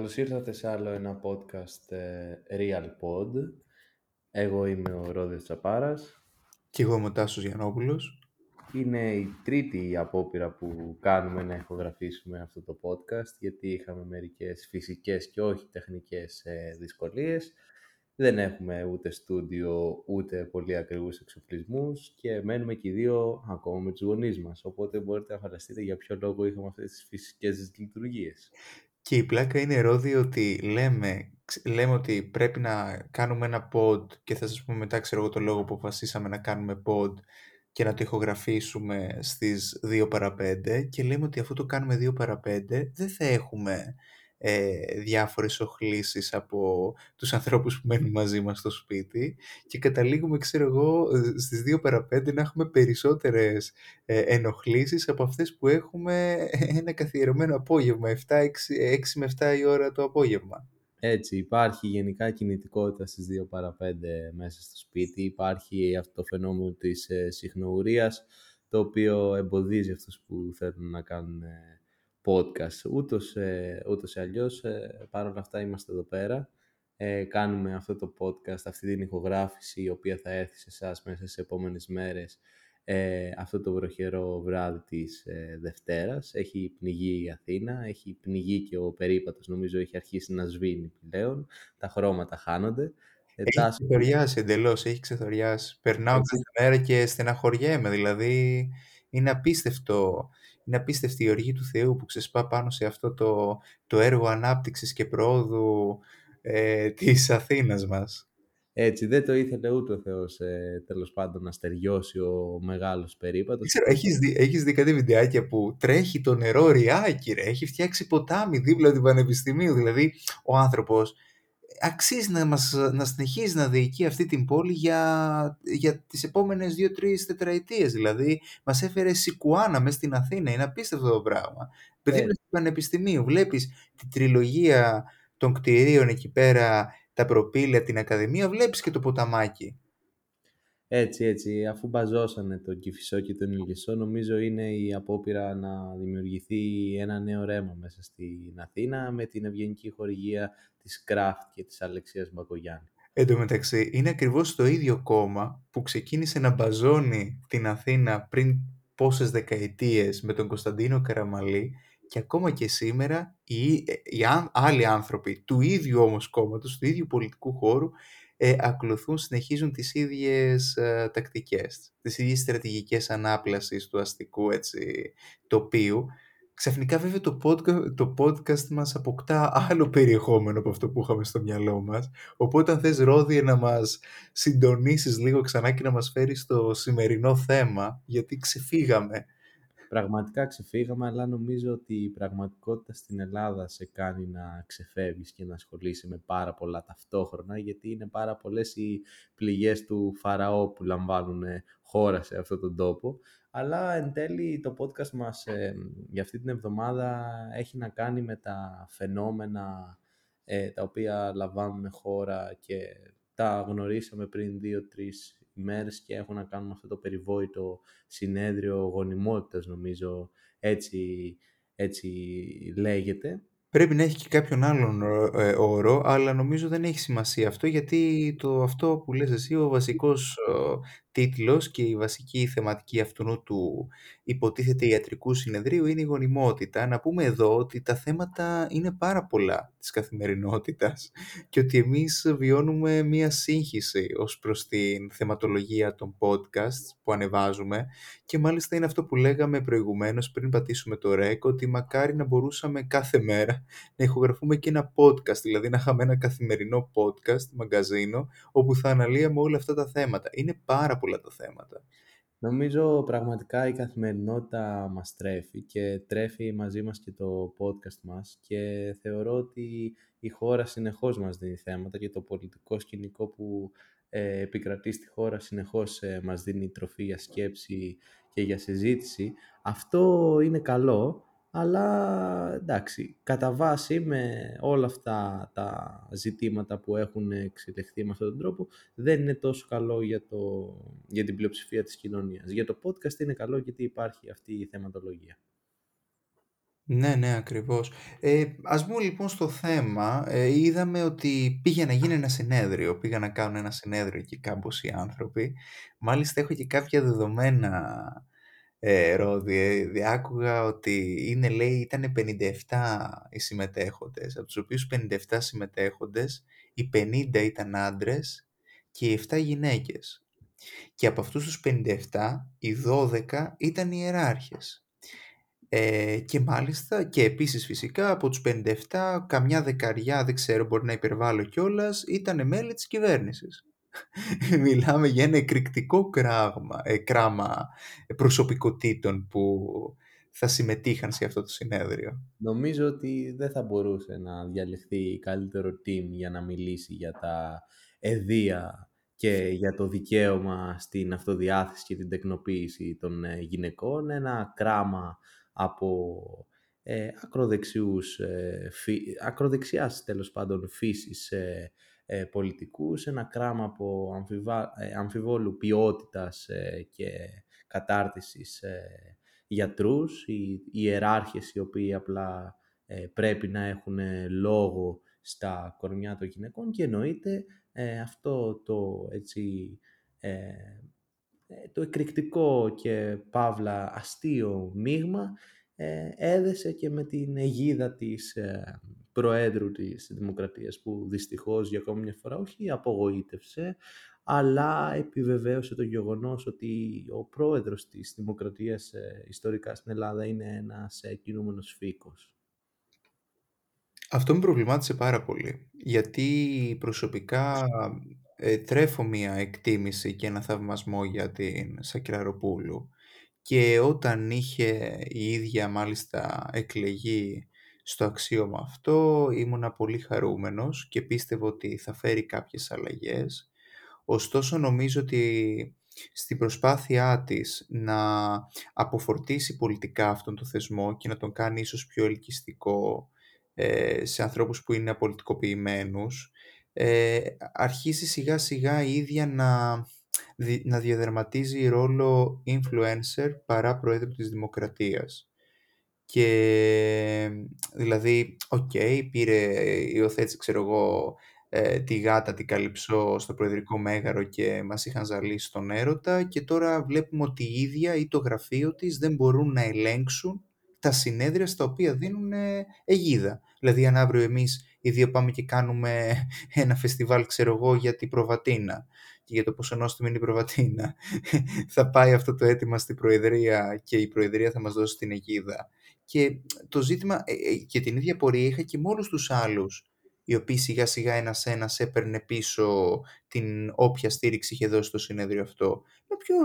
Καλώς ήρθατε σε άλλο ένα podcast ε, Real Pod. Εγώ είμαι ο Ρόδης Τσαπάρας. Και εγώ είμαι ο Τάσος Γιαννόπουλος. Είναι η τρίτη απόπειρα που κάνουμε να ηχογραφήσουμε αυτό το podcast, γιατί είχαμε μερικές φυσικές και όχι τεχνικές ε, δυσκολίες. Δεν έχουμε ούτε στούντιο, ούτε πολύ ακριβούς εξοπλισμούς και μένουμε και οι δύο ακόμα με τους γονείς μας. Οπότε μπορείτε να φανταστείτε για ποιο λόγο είχαμε αυτές τις φυσικές λειτουργίες. Και η πλάκα είναι ερώτηση ότι λέμε, λέμε ότι πρέπει να κάνουμε ένα pod και θα σας πούμε μετά ξέρω εγώ το λόγο που αποφασίσαμε να κάνουμε pod και να το ηχογραφήσουμε στις 2 παρα 5 και λέμε ότι αφού το κάνουμε 2 παρα 5 δεν θα έχουμε ε, διάφορες οχλήσεις από τους ανθρώπους που μένουν μαζί μας στο σπίτι και καταλήγουμε, ξέρω εγώ, στις 2 παρα 5 να έχουμε περισσότερες ε, ενοχλήσεις από αυτές που έχουμε ένα καθιερωμένο απόγευμα, 7, 6, 6 με 7 η ώρα το απόγευμα. Έτσι, υπάρχει γενικά κινητικότητα στις 2 παρα 5 μέσα στο σπίτι, υπάρχει αυτό το φαινόμενο της ε, συχνογουρίας, το οποίο εμποδίζει αυτούς που θέλουν να κάνουν ε, podcast. Ούτως, ε, ούτως ή αλλιώς, ε, παρόλα αυτά είμαστε εδώ πέρα. Ε, κάνουμε αυτό το podcast, αυτή την ηχογράφηση, η οποία θα έρθει σε εσάς μέσα στις επόμενες μέρες, ε, αυτό το βροχερό βράδυ της ε, Δευτέρας. Έχει πνιγεί η Αθήνα, έχει πνιγεί και ο περίπατος, νομίζω έχει αρχίσει να σβήνει πλέον. Τα χρώματα χάνονται. Ε, έχει ξεθοριάσει εντελώς, έχει ξεθοριάσει. Περνάω κάθε μέρα και στεναχωριέμαι, δηλαδή είναι απίστευτο είναι απίστευτη η οργή του Θεού που ξεσπά πάνω σε αυτό το, το έργο ανάπτυξης και προόδου ε, της Αθήνας μας. Έτσι, δεν το ήθελε ούτε ο Θεός ε, τέλος πάντων να στεριώσει ο μεγάλος περίπατος. Ξέρω, έχεις, δει, έχεις δει κάτι βιντεάκια που τρέχει το νερό ριάκι, ρε. έχει φτιάξει ποτάμι δίπλα του Πανεπιστημίου. Δηλαδή, ο άνθρωπος αξίζει να, μας, να συνεχίζει να διοικεί αυτή την πόλη για, για τις επόμενες δύο-τρεις τετραετίες. Δηλαδή, μας έφερε Σικουάνα μέσα στην Αθήνα. Είναι απίστευτο το πράγμα. Παιδί του Πανεπιστημίου, βλέπεις την τριλογία των κτηρίων εκεί πέρα, τα προπήλαια, την Ακαδημία, βλέπεις και το ποταμάκι. Έτσι, έτσι. Αφού μπαζώσανε τον Κηφισό και τον Ιλγεσό, νομίζω είναι η απόπειρα να δημιουργηθεί ένα νέο ρέμα μέσα στην Αθήνα με την ευγενική χορηγία της Κράφτ και της Αλεξίας Μπακογιάννη. Εν τω μεταξύ, είναι ακριβώς το ίδιο κόμμα που ξεκίνησε να μπαζώνει την Αθήνα πριν πόσες δεκαετίες με τον Κωνσταντίνο Καραμαλή και ακόμα και σήμερα οι, οι άλλοι άνθρωποι του ίδιου όμως κόμματος, του ίδιου πολιτικού χώρου ε, ακολουθούν, συνεχίζουν τις ίδιες ε, τακτικές, τις ίδιες στρατηγικές ανάπλασης του αστικού έτσι, τοπίου. Ξαφνικά βέβαια το podcast, το podcast μας αποκτά άλλο περιεχόμενο από αυτό που είχαμε στο μυαλό μας. Οπότε αν θες Ρόδι να μας συντονίσεις λίγο ξανά και να μας φέρεις στο σημερινό θέμα, γιατί ξεφύγαμε πραγματικά ξεφύγαμε, αλλά νομίζω ότι η πραγματικότητα στην Ελλάδα σε κάνει να ξεφεύγεις και να ασχολείσαι με πάρα πολλά ταυτόχρονα, γιατί είναι πάρα πολλές οι πληγές του Φαραώ που λαμβάνουν χώρα σε αυτόν τον τόπο. Αλλά εν τέλει το podcast μας ε, για αυτή την εβδομάδα έχει να κάνει με τα φαινόμενα ε, τα οποία λαμβάνουν χώρα και τα γνωρίσαμε πριν δύο-τρεις μέρες και έχουν να κάνουν με αυτό το περιβόητο συνέδριο γονιμότητας νομίζω έτσι, έτσι λέγεται. Πρέπει να έχει και κάποιον άλλον ε, όρο, αλλά νομίζω δεν έχει σημασία αυτό γιατί το αυτό που λες εσύ ο βασικός τίτλος και η βασική θεματική αυτού του υποτίθεται ιατρικού συνεδρίου είναι η γονιμότητα. Να πούμε εδώ ότι τα θέματα είναι πάρα πολλά της καθημερινότητας και ότι εμείς βιώνουμε μία σύγχυση ως προς την θεματολογία των podcasts που ανεβάζουμε και μάλιστα είναι αυτό που λέγαμε προηγουμένως πριν πατήσουμε το rec ότι μακάρι να μπορούσαμε κάθε μέρα να ηχογραφούμε και ένα podcast, δηλαδή να είχαμε ένα καθημερινό podcast, μαγκαζίνο, όπου θα αναλύαμε όλα αυτά τα θέματα. Είναι πάρα πολλά τα θέματα. Νομίζω πραγματικά η καθημερινότητα μας τρέφει και τρέφει μαζί μας και το podcast μας και θεωρώ ότι η χώρα συνεχώς μας δίνει θέματα και το πολιτικό σκηνικό που ε, επικρατεί στη χώρα συνεχώς ε, μας δίνει τροφή για σκέψη και για συζήτηση. Αυτό είναι καλό, αλλά εντάξει, κατά βάση με όλα αυτά τα ζητήματα που έχουν εξελιχθεί με αυτόν τον τρόπο δεν είναι τόσο καλό για, το, για την πλειοψηφία της κοινωνίας. Για το podcast είναι καλό γιατί υπάρχει αυτή η θεματολογία. Ναι, ναι, ακριβώς. Ε, ας μπούμε λοιπόν στο θέμα. Ε, είδαμε ότι πήγε να γίνει ένα συνέδριο. Πήγαν να κάνουν ένα συνέδριο εκεί κάμποσοι άνθρωποι. Μάλιστα έχω και κάποια δεδομένα, ε, Ρόδι. Ε, διάκουγα ότι είναι, λέει, ήταν 57 οι συμμετέχοντες. Από τους οποίους 57 συμμετέχοντες, οι 50 ήταν άντρες και οι 7 γυναίκες. Και από αυτούς τους 57, οι 12 ήταν ιεράρχες. Ε, και μάλιστα και επίσης φυσικά από τους 57 καμιά δεκαριά, δεν ξέρω μπορεί να υπερβάλλω κιόλας, ήταν μέλη της κυβέρνησης. Μιλάμε για ένα εκρηκτικό κράγμα, ε, κράμα προσωπικότητων που θα συμμετείχαν σε αυτό το συνέδριο. Νομίζω ότι δεν θα μπορούσε να διαλεχθεί καλύτερο team για να μιλήσει για τα εδία και για το δικαίωμα στην αυτοδιάθεση και την τεκνοποίηση των ε, γυναικών. Ένα κράμα από ε, ακροδεξιούς, ε, φι, ακροδεξιάς τέλος πάντων φύσης ε, ε πολιτικούς, ένα κράμα από αμφιβα, ε, αμφιβόλου ποιότητας και κατάρτισης γιατρούς, οι ιεράρχες οι οποίοι απλά πρέπει να έχουν λόγο στα κορμιά των γυναικών και εννοείται αυτό το έτσι ε, το εκρηκτικό και παύλα αστείο μείγμα ε, έδεσε και με την αιγίδα της ε, Προέδρου της Δημοκρατίας που δυστυχώς για ακόμη μια φορά όχι απογοήτευσε αλλά επιβεβαίωσε το γεγονός ότι ο πρόεδρος της Δημοκρατίας ιστορικά στην Ελλάδα είναι ένας κινούμενος φύκος. Αυτό με προβλημάτισε πάρα πολύ, γιατί προσωπικά ε, τρέφω μία εκτίμηση και ένα θαυμασμό για την Σακυραροπούλου και όταν είχε η ίδια μάλιστα εκλεγεί στο αξίωμα αυτό ήμουνα πολύ χαρούμενος και πίστευω ότι θα φέρει κάποιες αλλαγές. Ωστόσο νομίζω ότι στην προσπάθειά της να αποφορτήσει πολιτικά αυτόν τον θεσμό και να τον κάνει ίσως πιο ελκυστικό ε, σε ανθρώπους που είναι απολυτικοποιημένους ε, αρχίσει σιγά σιγά η ίδια να, να διαδραματίζει ρόλο influencer παρά προέδρου της Δημοκρατίας. Και δηλαδή, OK, okay, πήρε, υιοθέτησε, ξέρω εγώ, ε, τη γάτα, την Καλυψώ στο Προεδρικό Μέγαρο και μας είχαν ζαλίσει τον έρωτα και τώρα βλέπουμε ότι η ίδια ή το γραφείο της δεν μπορούν να ελέγξουν τα συνέδρια στα οποία δίνουν αιγίδα. Δηλαδή αν αύριο εμείς οι δύο πάμε και κάνουμε ένα φεστιβάλ, ξέρω εγώ, για την προβατίνα και για το πόσο νόστιμη είναι η προβατίνα. θα πάει αυτό το αίτημα στην Προεδρία και η Προεδρία θα μας δώσει την αιγίδα. Και το ζήτημα, ε, ε, και την ίδια πορεία είχα και με όλους τους άλλους, οι οποίοι σιγά σιγά ένας ένας έπαιρνε πίσω την όποια στήριξη είχε δώσει το συνέδριο αυτό. Για ποιο,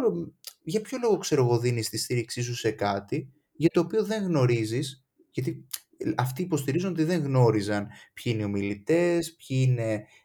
για ποιο λόγο ξέρω εγώ δίνεις τη στήριξή σου σε κάτι για το οποίο δεν γνωρίζεις, γιατί αυτοί υποστηρίζουν ότι δεν γνώριζαν ποιοι είναι οι ομιλητές,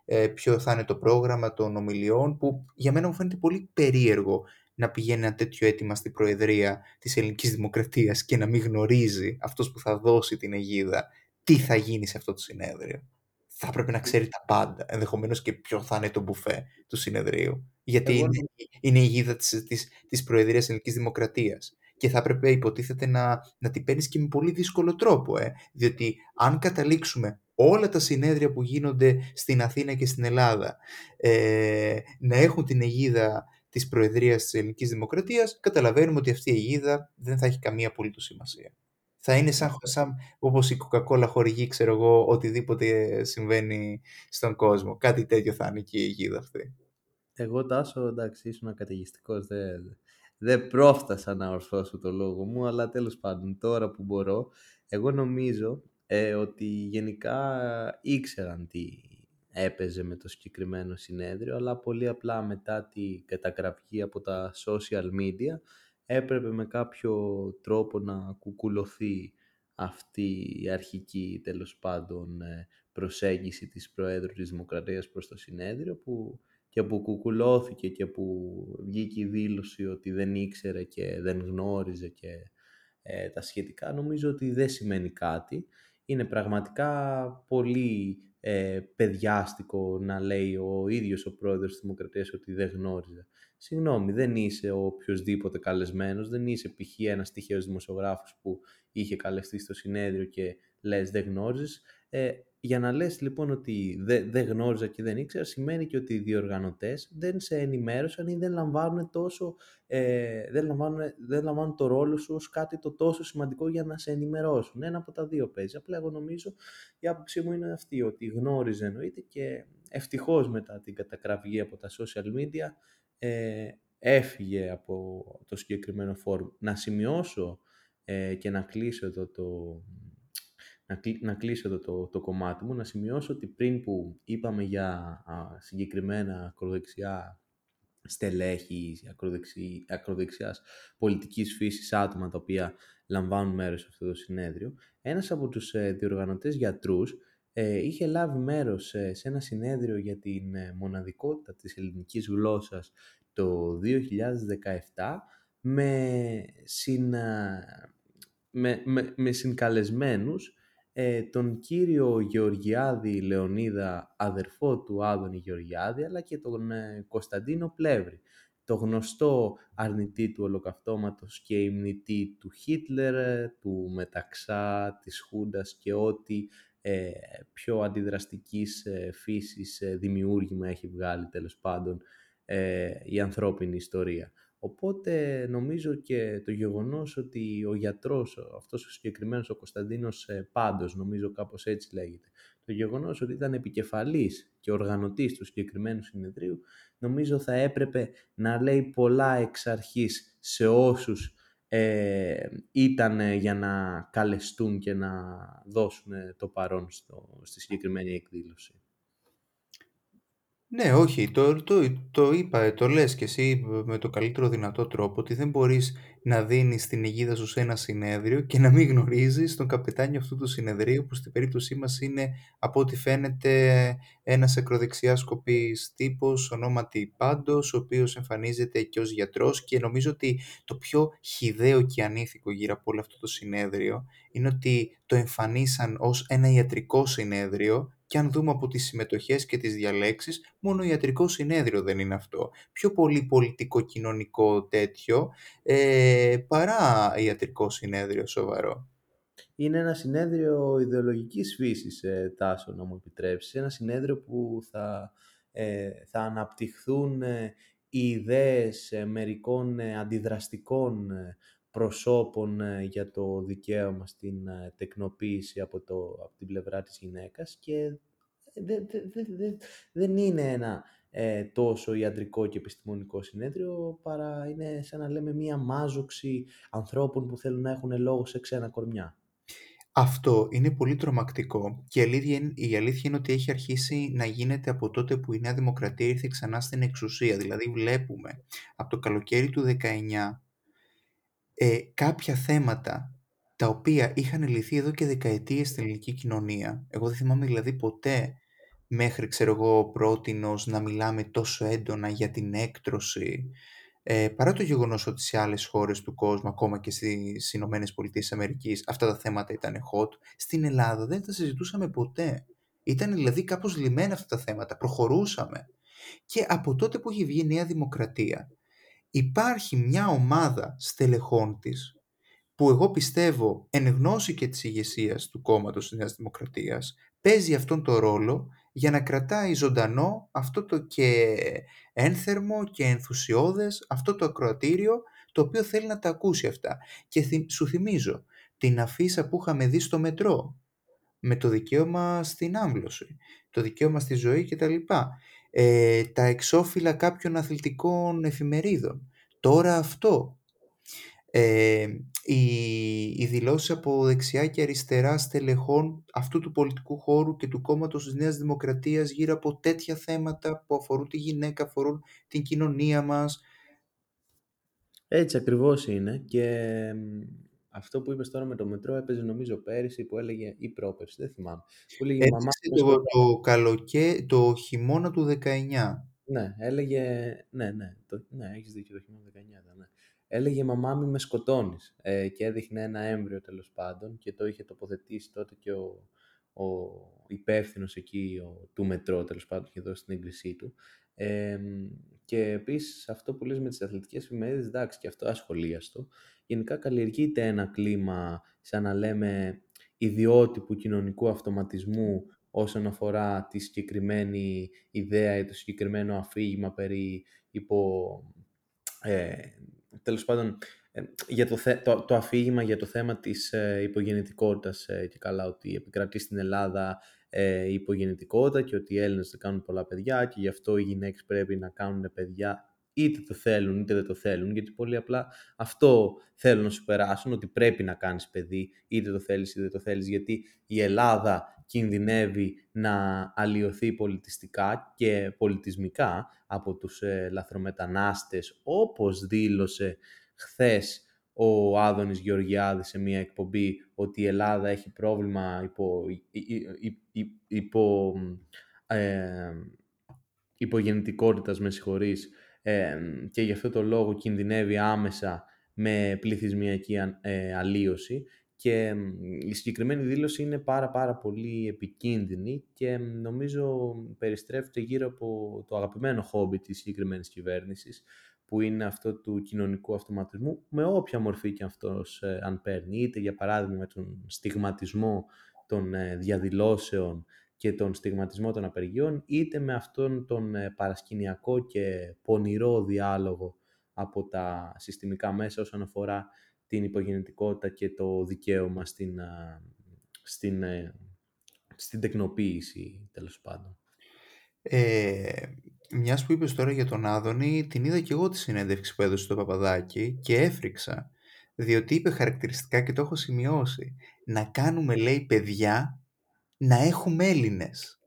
ε, ποιο θα είναι το πρόγραμμα των ομιλιών, που για μένα μου φαίνεται πολύ περίεργο να πηγαίνει ένα τέτοιο αίτημα στην Προεδρία της Ελληνικής Δημοκρατίας και να μην γνωρίζει αυτός που θα δώσει την αιγίδα τι θα γίνει σε αυτό το συνέδριο. Θα έπρεπε να ξέρει τα πάντα, ενδεχομένως και ποιο θα είναι το μπουφέ του συνεδρίου. Γιατί είναι, είναι η αιγίδα της, της, της Προεδρίας Ελληνικής Δημοκρατίας και θα έπρεπε υποτίθεται να, να την παίρνεις και με πολύ δύσκολο τρόπο. Ε. Διότι αν καταλήξουμε όλα τα συνέδρια που γίνονται στην Αθήνα και στην Ελλάδα ε, να έχουν την αιγίδα της Προεδρίας της Ελληνικής Δημοκρατίας, καταλαβαίνουμε ότι αυτή η αιγίδα δεν θα έχει καμία απολύτως σημασία. Θα είναι σαν, σαν όπως η Coca-Cola χορηγεί, ξέρω εγώ, οτιδήποτε συμβαίνει στον κόσμο. Κάτι τέτοιο θα είναι και η αιγίδα αυτή. Εγώ, Τάσο, εντάξει, ήσουν ακαταιγιστικός, δεν, δεν πρόφτασα να ορθώσω το λόγο μου, αλλά τέλος πάντων τώρα που μπορώ, εγώ νομίζω ε, ότι γενικά ήξεραν τι έπαιζε με το συγκεκριμένο συνέδριο, αλλά πολύ απλά μετά τη καταγραφή από τα social media έπρεπε με κάποιο τρόπο να κουκουλωθεί αυτή η αρχική τέλος πάντων ε, προσέγγιση της Προέδρου της Δημοκρατίας προς το συνέδριο που και που κουκουλώθηκε και που βγήκε η δήλωση ότι δεν ήξερε και δεν γνώριζε και ε, τα σχετικά, νομίζω ότι δεν σημαίνει κάτι. Είναι πραγματικά πολύ ε, παιδιάστικο να λέει ο ίδιος ο πρόεδρος της Δημοκρατίας ότι δεν γνώριζε. Συγγνώμη, δεν είσαι ο οποιοδήποτε καλεσμένος, δεν είσαι π.χ. ένας τυχαίος δημοσιογράφος που είχε καλεστεί στο συνέδριο και λες δεν γνώριζες. Ε, για να λες λοιπόν ότι δεν δε γνώριζα και δεν ήξερα, σημαίνει και ότι οι διοργανωτές δεν σε ενημέρωσαν ή δεν λαμβάνουν, τόσο, ε, δεν λαμβάνουν, δεν λαμβάνουν το ρόλο σου ως κάτι το τόσο σημαντικό για να σε ενημερώσουν. Ένα από τα δύο παίζει. Απλά εγώ νομίζω η άποψή μου είναι αυτή, ότι γνώριζε εννοείται και ευτυχώς μετά την κατακραυγή από τα social media ε, έφυγε από το συγκεκριμένο φόρουμ. Να σημειώσω ε, και να κλείσω εδώ το, να, να κλείσω εδώ το, το κομμάτι μου, να σημειώσω ότι πριν που είπαμε για α, συγκεκριμένα ακροδεξιά στελέχης, ακροδεξι, ακροδεξιάς πολιτικής φύσης άτομα τα οποία λαμβάνουν μέρος σε αυτό το συνέδριο, ένας από τους ε, διοργανωτές γιατρούς ε, είχε λάβει μέρος ε, σε ένα συνέδριο για την ε, μοναδικότητα της ελληνικής γλώσσας το 2017 με, συνα, με, με, με συγκαλεσμένους ε, τον κύριο Γεωργιάδη Λεωνίδα, αδερφό του Άδωνη Γεωργιάδη, αλλά και τον ε, Κωνσταντίνο Πλεύρη, το γνωστό αρνητή του ολοκαυτώματος και υμνητή του Χίτλερ, ε, του Μεταξά, της Χούντας και ό,τι ε, πιο αντιδραστικής ε, φύσης δημιούργημα έχει βγάλει τέλος πάντων η ανθρώπινη ιστορία. Οπότε νομίζω και το γεγονός ότι ο γιατρός, αυτός ο συγκεκριμένος ο Κωνσταντίνος ε, Πάντος, νομίζω κάπως έτσι λέγεται, το γεγονός ότι ήταν επικεφαλής και οργανωτής του συγκεκριμένου συνεδρίου, νομίζω θα έπρεπε να λέει πολλά εξ αρχής σε όσους ε, ήταν για να καλεστούν και να δώσουν το παρόν στο, στη συγκεκριμένη εκδήλωση. Ναι, όχι, το, το, το είπα, το λες και εσύ με το καλύτερο δυνατό τρόπο ότι δεν μπορείς να δίνεις την αιγίδα σου σε ένα συνέδριο και να μην γνωρίζεις τον καπετάνιο αυτού του συνεδρίου που στην περίπτωσή μας είναι από ό,τι φαίνεται ένας ακροδεξιά σκοπής τύπος ονόματι Πάντος ο οποίος εμφανίζεται και ως γιατρός και νομίζω ότι το πιο χιδαίο και ανήθικο γύρω από όλο αυτό το συνέδριο είναι ότι το εμφανίσαν ως ένα ιατρικό συνέδριο και αν δούμε από τις συμμετοχές και τις διαλέξεις, μόνο ιατρικό συνέδριο δεν είναι αυτό. Πιο πολύ πολιτικό-κοινωνικό τέτοιο, ε, παρά ιατρικό συνέδριο σοβαρό. Είναι ένα συνέδριο ιδεολογικής φύσης, ε, Τάσο, να μου επιτρέψεις. Ένα συνέδριο που θα, ε, θα αναπτυχθούν ε, οι ιδέες ε, μερικών αντιδραστικών προσώπων για το δικαίωμα στην τεκνοποίηση από, το, από την πλευρά της γυναίκας και δεν είναι ένα ε, τόσο ιατρικό και επιστημονικό συνέδριο παρά είναι σαν να λέμε μία μάζοξη ανθρώπων που θέλουν να έχουν λόγο σε ξένα κορμιά. Αυτό είναι πολύ τρομακτικό και η αλήθεια, η αλήθεια είναι ότι έχει αρχίσει να γίνεται από τότε που η Νέα Δημοκρατία ήρθε ξανά στην εξουσία. Δηλαδή βλέπουμε από το καλοκαίρι του 19 ε, κάποια θέματα τα οποία είχαν λυθεί εδώ και δεκαετίες στην ελληνική κοινωνία. Εγώ δεν θυμάμαι δηλαδή ποτέ μέχρι ξέρω εγώ πρότινος να μιλάμε τόσο έντονα για την έκτρωση ε, παρά το γεγονός ότι σε άλλες χώρες του κόσμου, ακόμα και στις Ηνωμένες Πολιτείες Αμερικής, αυτά τα θέματα ήταν hot, στην Ελλάδα δεν τα συζητούσαμε ποτέ. Ήταν δηλαδή κάπως λιμένα αυτά τα θέματα, προχωρούσαμε. Και από τότε που έχει βγει η Νέα Δημοκρατία, υπάρχει μια ομάδα στελεχών της, που εγώ πιστεύω εν γνώση και της ηγεσίας του κόμματος της Νέας Δημοκρατίας, παίζει αυτόν τον ρόλο για να κρατάει ζωντανό αυτό το και ένθερμο και ενθουσιώδες, αυτό το ακροατήριο το οποίο θέλει να τα ακούσει αυτά. Και σου θυμίζω την αφίσα που είχαμε δει στο μετρό με το δικαίωμα στην άμβλωση, το δικαίωμα στη ζωή κτλ. Ε, τα εξώφυλλα κάποιων αθλητικών εφημερίδων. Τώρα αυτό ε, οι, οι δηλώσεις από δεξιά και αριστερά στελεχών αυτού του πολιτικού χώρου και του κόμματος της Νέας Δημοκρατίας γύρω από τέτοια θέματα που αφορούν τη γυναίκα, αφορούν την κοινωνία μας. Έτσι ακριβώς είναι και αυτό που είπες τώρα με το μετρό έπαιζε νομίζω πέρυσι που έλεγε ή πρόπερση, δεν θυμάμαι. Που έλεγε μαμά το, το, καλοκέ, το χειμώνα του 19. Ναι, έλεγε, ναι, ναι, το, ναι, έχεις δίκιο, το χειμώνα του 19 ναι έλεγε «Μαμά μου με σκοτώνεις» ε, και έδειχνε ένα έμβριο τέλος πάντων και το είχε τοποθετήσει τότε και ο, ο υπεύθυνος εκεί ο, του μετρό, τέλος πάντων, και δώσει την έγκρισή του. Ε, και επίσης αυτό που λες με τις αθλητικές εφημερίδες, εντάξει και αυτό ασχολίαστο. Γενικά καλλιεργείται ένα κλίμα σαν να λέμε ιδιότυπου κοινωνικού αυτοματισμού όσον αφορά τη συγκεκριμένη ιδέα ή το συγκεκριμένο αφήγημα περί υπό... Ε, τέλος πάντων, ε, για το, το, το αφήγημα για το θέμα της ε, υπογεννητικότητας ε, και καλά ότι επικρατεί στην Ελλάδα ε, η υπογεννητικότητα και ότι οι Έλληνες δεν κάνουν πολλά παιδιά και γι' αυτό οι γυναίκες πρέπει να κάνουν παιδιά είτε το θέλουν είτε δεν το θέλουν, γιατί πολύ απλά αυτό θέλουν να σου περάσουν, ότι πρέπει να κάνεις παιδί, είτε το θέλεις είτε δεν το θέλεις, γιατί η Ελλάδα κινδυνεύει να αλλοιωθεί πολιτιστικά και πολιτισμικά από τους ε, λαθρομετανάστες, όπως δήλωσε χθες ο Άδωνης Γεωργιάδης σε μια εκπομπή ότι η Ελλάδα έχει πρόβλημα υπό, υπό, ε, υπογεννητικότητας, με συγχωρείς, και γι' αυτό το λόγο κινδυνεύει άμεσα με πληθυσμιακή ε, αλλίωση και η συγκεκριμένη δήλωση είναι πάρα πάρα πολύ επικίνδυνη και νομίζω περιστρέφεται γύρω από το αγαπημένο χόμπι της συγκεκριμένης κυβέρνησης που είναι αυτό του κοινωνικού αυτοματισμού με όποια μορφή και αυτός ε, αν παίρνει είτε για παράδειγμα με τον στιγματισμό των ε, διαδηλώσεων και τον στιγματισμό των απεργιών, είτε με αυτόν τον ε, παρασκηνιακό και πονηρό διάλογο από τα συστημικά μέσα όσον αφορά την υπογεννητικότητα και το δικαίωμα στην, στην, ε, στην τεκνοποίηση, τέλος πάντων. Ε, μιας που είπες τώρα για τον Άδωνη, την είδα και εγώ τη συνέντευξη που έδωσε στο Παπαδάκι και έφρυξα, διότι είπε χαρακτηριστικά και το έχω σημειώσει, να κάνουμε λέει παιδιά να έχουμε Έλληνες.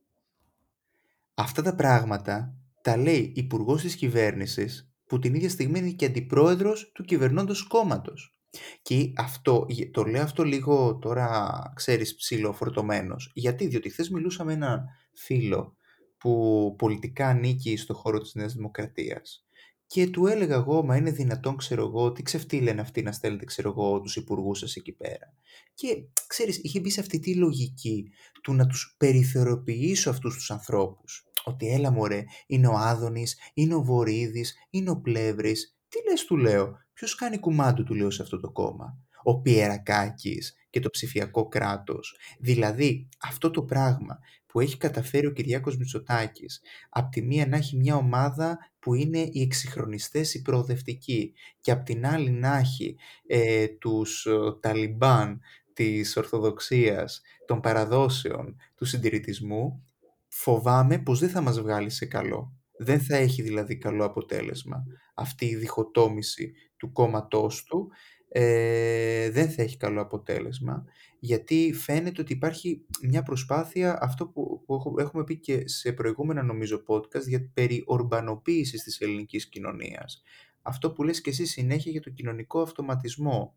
Αυτά τα πράγματα τα λέει υπουργός της κυβέρνησης που την ίδια στιγμή είναι και αντιπρόεδρος του κυβερνώντος κόμματος. Και αυτό, το λέω αυτό λίγο τώρα, ξέρεις, ψηλοφορτωμένος. Γιατί, διότι χθες μιλούσα με έναν φίλο που πολιτικά ανήκει στο χώρο της Νέας Δημοκρατίας και του έλεγα εγώ, μα είναι δυνατόν, ξέρω εγώ, τι ξεφτύλαινε αυτοί να στέλνετε, ξέρω εγώ, τους υπουργούς σας εκεί πέρα. Και, ξέρεις, είχε μπει σε αυτή τη λογική του να τους περιθωριοποιήσω αυτούς τους ανθρώπους. Ότι έλα μωρέ, είναι ο Άδωνης, είναι ο Βορύδης, είναι ο Πλεύρης. Τι λες του λέω, ποιος κάνει κουμάντου του λέω σε αυτό το κόμμα. Ο Πιερακάκης και το ψηφιακό κράτος. Δηλαδή, αυτό το πράγμα που έχει καταφέρει ο Κυριάκος Μητσοτάκης. Απ' τη μία να έχει μια ομάδα που είναι οι εξυγχρονιστές οι προοδευτικοί και απ' την άλλη να έχει ε, τους ε, Ταλιμπάν της Ορθοδοξίας, των παραδόσεων, του συντηρητισμού, φοβάμαι πως δεν θα μας βγάλει σε καλό. Δεν θα έχει δηλαδή καλό αποτέλεσμα αυτή η διχοτόμηση του κόμματός του ε, δεν θα έχει καλό αποτέλεσμα γιατί φαίνεται ότι υπάρχει μια προσπάθεια αυτό που, που έχουμε πει και σε προηγούμενα νομίζω podcast για περί ορμπανοποίησης της ελληνικής κοινωνίας. Αυτό που λες και εσύ συνέχεια για το κοινωνικό αυτοματισμό.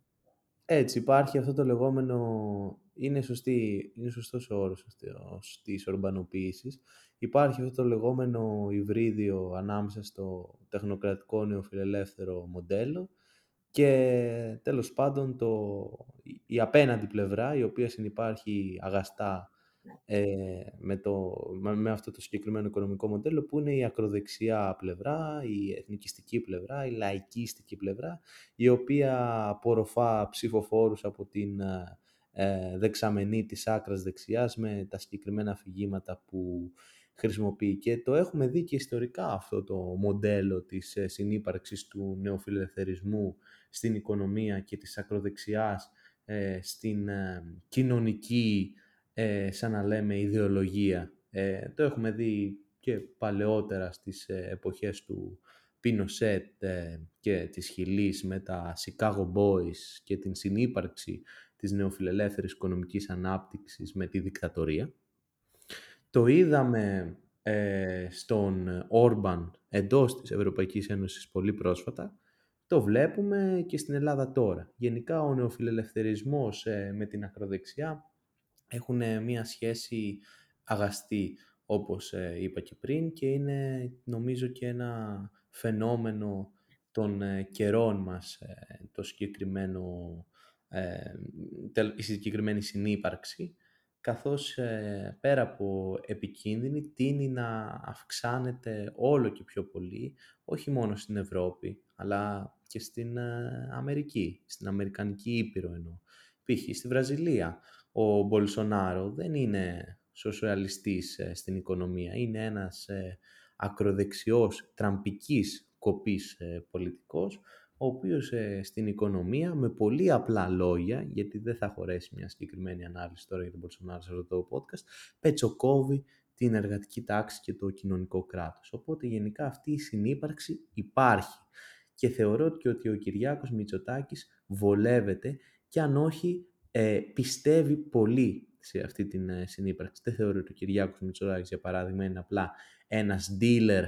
Έτσι, υπάρχει αυτό το λεγόμενο, είναι, σωστή, είναι σωστός ο όρος της ορμπανοποίησης. Υπάρχει αυτό το λεγόμενο υβρίδιο ανάμεσα στο τεχνοκρατικό νεοφιλελεύθερο μοντέλο και τέλος πάντων το, η απέναντι πλευρά η οποία συνυπάρχει αγαστά ε, με, το, με αυτό το συγκεκριμένο οικονομικό μοντέλο που είναι η ακροδεξιά πλευρά, η εθνικιστική πλευρά, η λαϊκίστικη πλευρά η οποία απορροφά ψηφοφόρους από την ε, δεξαμενή της άκρας δεξιάς με τα συγκεκριμένα αφηγήματα που χρησιμοποιεί. Και το έχουμε δει και ιστορικά αυτό το μοντέλο της ε, συνύπαρξης του νεοφιλελευθερισμού στην οικονομία και της ακροδεξιάς ε, στην ε, κοινωνική, ε, σαν να λέμε, ιδεολογία. το έχουμε δει και παλαιότερα στις εποχές του Πινοσέτ και της Χιλής με τα Chicago Boys και την συνύπαρξη της νεοφιλελεύθερης οικονομικής ανάπτυξης με τη δικτατορία. Το είδαμε στον Όρμπαν εντός της Ευρωπαϊκής Ένωσης πολύ πρόσφατα το βλέπουμε και στην Ελλάδα τώρα. Γενικά ο νεοφιλελευθερισμός ε, με την ακροδεξιά έχουν ε, μία σχέση αγαστή όπως ε, είπα και πριν και είναι νομίζω και ένα φαινόμενο των καιρών μας το συγκεκριμένο, η συγκεκριμένη συνύπαρξη καθώς ε, πέρα από επικίνδυνη τίνει να αυξάνεται όλο και πιο πολύ, όχι μόνο στην Ευρώπη, αλλά και στην ε, Αμερική, στην Αμερικανική Ήπειρο εννοώ. Π.χ. στη Βραζιλία, ο Μπολσονάρο δεν είναι σοσιαλιστής ε, στην οικονομία, είναι ένας ακροδεξιός, τραμπικής κοπής πολιτικός, ο οποίος ε, στην οικονομία με πολύ απλά λόγια, γιατί δεν θα χωρέσει μια συγκεκριμένη ανάλυση τώρα για τον Μπολσονάρο σε αυτό το podcast, πετσοκόβει την εργατική τάξη και το κοινωνικό κράτος. Οπότε γενικά αυτή η συνύπαρξη υπάρχει. Και θεωρώ και ότι ο Κυριάκος Μητσοτάκης βολεύεται και αν όχι ε, πιστεύει πολύ σε αυτή την ε, συνύπαρξη. Δεν θεωρώ ότι ο Κυριάκος Μητσοτάκης για παράδειγμα είναι απλά ένας dealer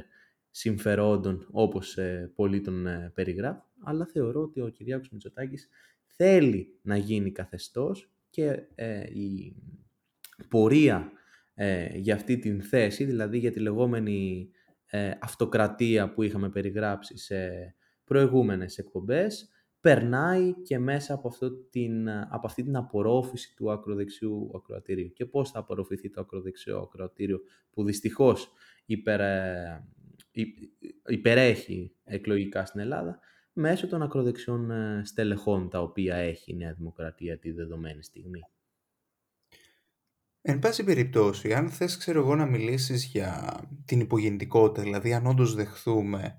συμφερόντων όπως ε, πολλοί τον ε, περιγράφουν, αλλά θεωρώ ότι ο Κυριάκος Μητσοτάκης θέλει να γίνει καθεστώς και ε, η πορεία ε, για αυτή την θέση, δηλαδή για τη λεγόμενη ε, αυτοκρατία που είχαμε περιγράψει σε προηγούμενες εκπομπές, περνάει και μέσα από, αυτό την, από αυτή την απορρόφηση του ακροδεξιού ακροατηρίου. Και πώς θα απορροφηθεί το ακροδεξιό ακροατήριο που δυστυχώς υπερ, υπερέχει εκλογικά στην Ελλάδα μέσω των ακροδεξιών ε, στελεχών τα οποία έχει η Νέα Δημοκρατία τη δεδομένη στιγμή. Εν πάση περιπτώσει, αν θες ξέρω εγώ να μιλήσεις για την υπογεννητικότητα, δηλαδή αν όντως δεχθούμε,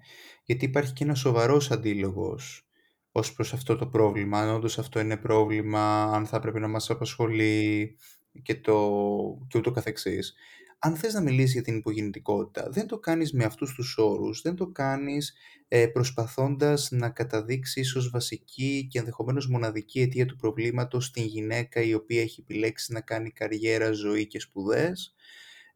γιατί υπάρχει και ένας σοβαρός αντίλογος ως προς αυτό το πρόβλημα, αν όντως αυτό είναι πρόβλημα, αν θα πρέπει να μας απασχολεί και, το, και ούτω καθεξής. Αν θες να μιλήσεις για την υπογεννητικότητα, δεν το κάνεις με αυτούς τους όρους, δεν το κάνεις ε, προσπαθώντας να καταδείξεις ως βασική και ενδεχομένως μοναδική αιτία του προβλήματος την γυναίκα η οποία έχει επιλέξει να κάνει καριέρα, ζωή και σπουδές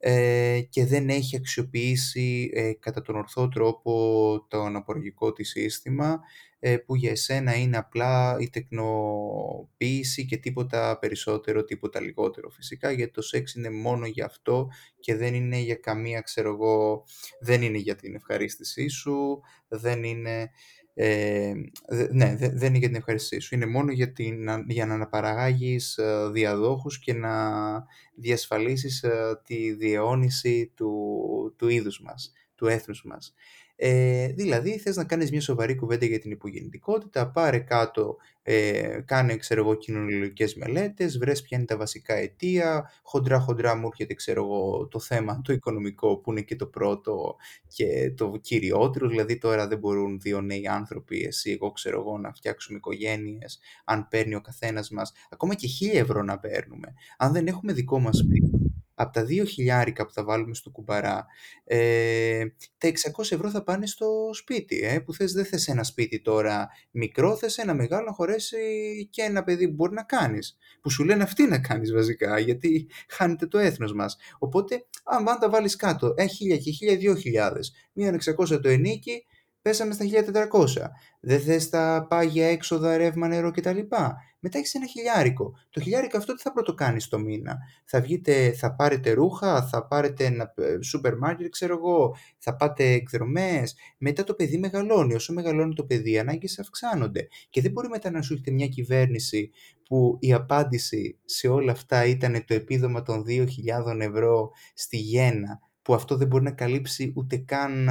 ε, και δεν έχει αξιοποιήσει ε, κατά τον ορθό τρόπο το αναπαραγωγικό της σύστημα ε, που για εσένα είναι απλά η τεκνοποίηση και τίποτα περισσότερο, τίποτα λιγότερο. Φυσικά γιατί το σεξ είναι μόνο για αυτό και δεν είναι για καμία, ξέρω εγώ, δεν είναι για την ευχαρίστησή σου, δεν είναι... Ε, ναι, δεν είναι για την ευχαριστησή σου. Είναι μόνο για, την, για να αναπαραγάγεις ε, διαδόχους και να διασφαλίσεις ε, τη διαιώνιση του, του είδους μας, του έθνους μας. Ε, δηλαδή, θες να κάνεις μια σοβαρή κουβέντα για την υπογεννητικότητα, πάρε κάτω, ε, κάνε, ξέρω εγώ, κοινωνιολογικές μελέτες, βρες ποια είναι τα βασικά αιτία, χοντρά χοντρά μου έρχεται, ξέρω εγώ, το θέμα το οικονομικό που είναι και το πρώτο και το κυριότερο, δηλαδή τώρα δεν μπορούν δύο νέοι άνθρωποι, εσύ, εγώ, ξέρω εγώ, να φτιάξουμε οικογένειες, αν παίρνει ο καθένας μας, ακόμα και χίλια ευρώ να παίρνουμε, αν δεν έχουμε δικό μας σπίτι από τα 2 χιλιάρικα που θα βάλουμε στο κουμπαρά, ε, τα 600 ευρώ θα πάνε στο σπίτι. Ε, που θες, δεν θες ένα σπίτι τώρα μικρό, θες ένα μεγάλο να χωρέσει και ένα παιδί που μπορεί να κάνεις. Που σου λένε αυτοί να κάνεις βασικά, γιατί χάνεται το έθνος μας. Οπότε, αν, αν τα βάλεις κάτω, 1000 και 1000, 2000, μείον 600 το ενίκη, πέσαμε στα 1400. Δεν θες τα πάγια έξοδα, ρεύμα, νερό κτλ. Μετά έχεις ένα χιλιάρικο. Το χιλιάρικο αυτό τι θα πρωτοκάνεις το μήνα; Θα, βγείτε, θα πάρετε ρούχα, θα πάρετε ένα ε, σούπερ μάρκετ, ξέρω εγώ, θα πάτε εκδρομές. Μετά το παιδί μεγαλώνει. Όσο μεγαλώνει το παιδί, οι ανάγκες αυξάνονται. Και δεν μπορεί μετά να σου έχετε μια κυβέρνηση που η απάντηση σε όλα αυτά ήταν το επίδομα των 2.000 ευρώ στη γέννα, που αυτό δεν μπορεί να καλύψει ούτε καν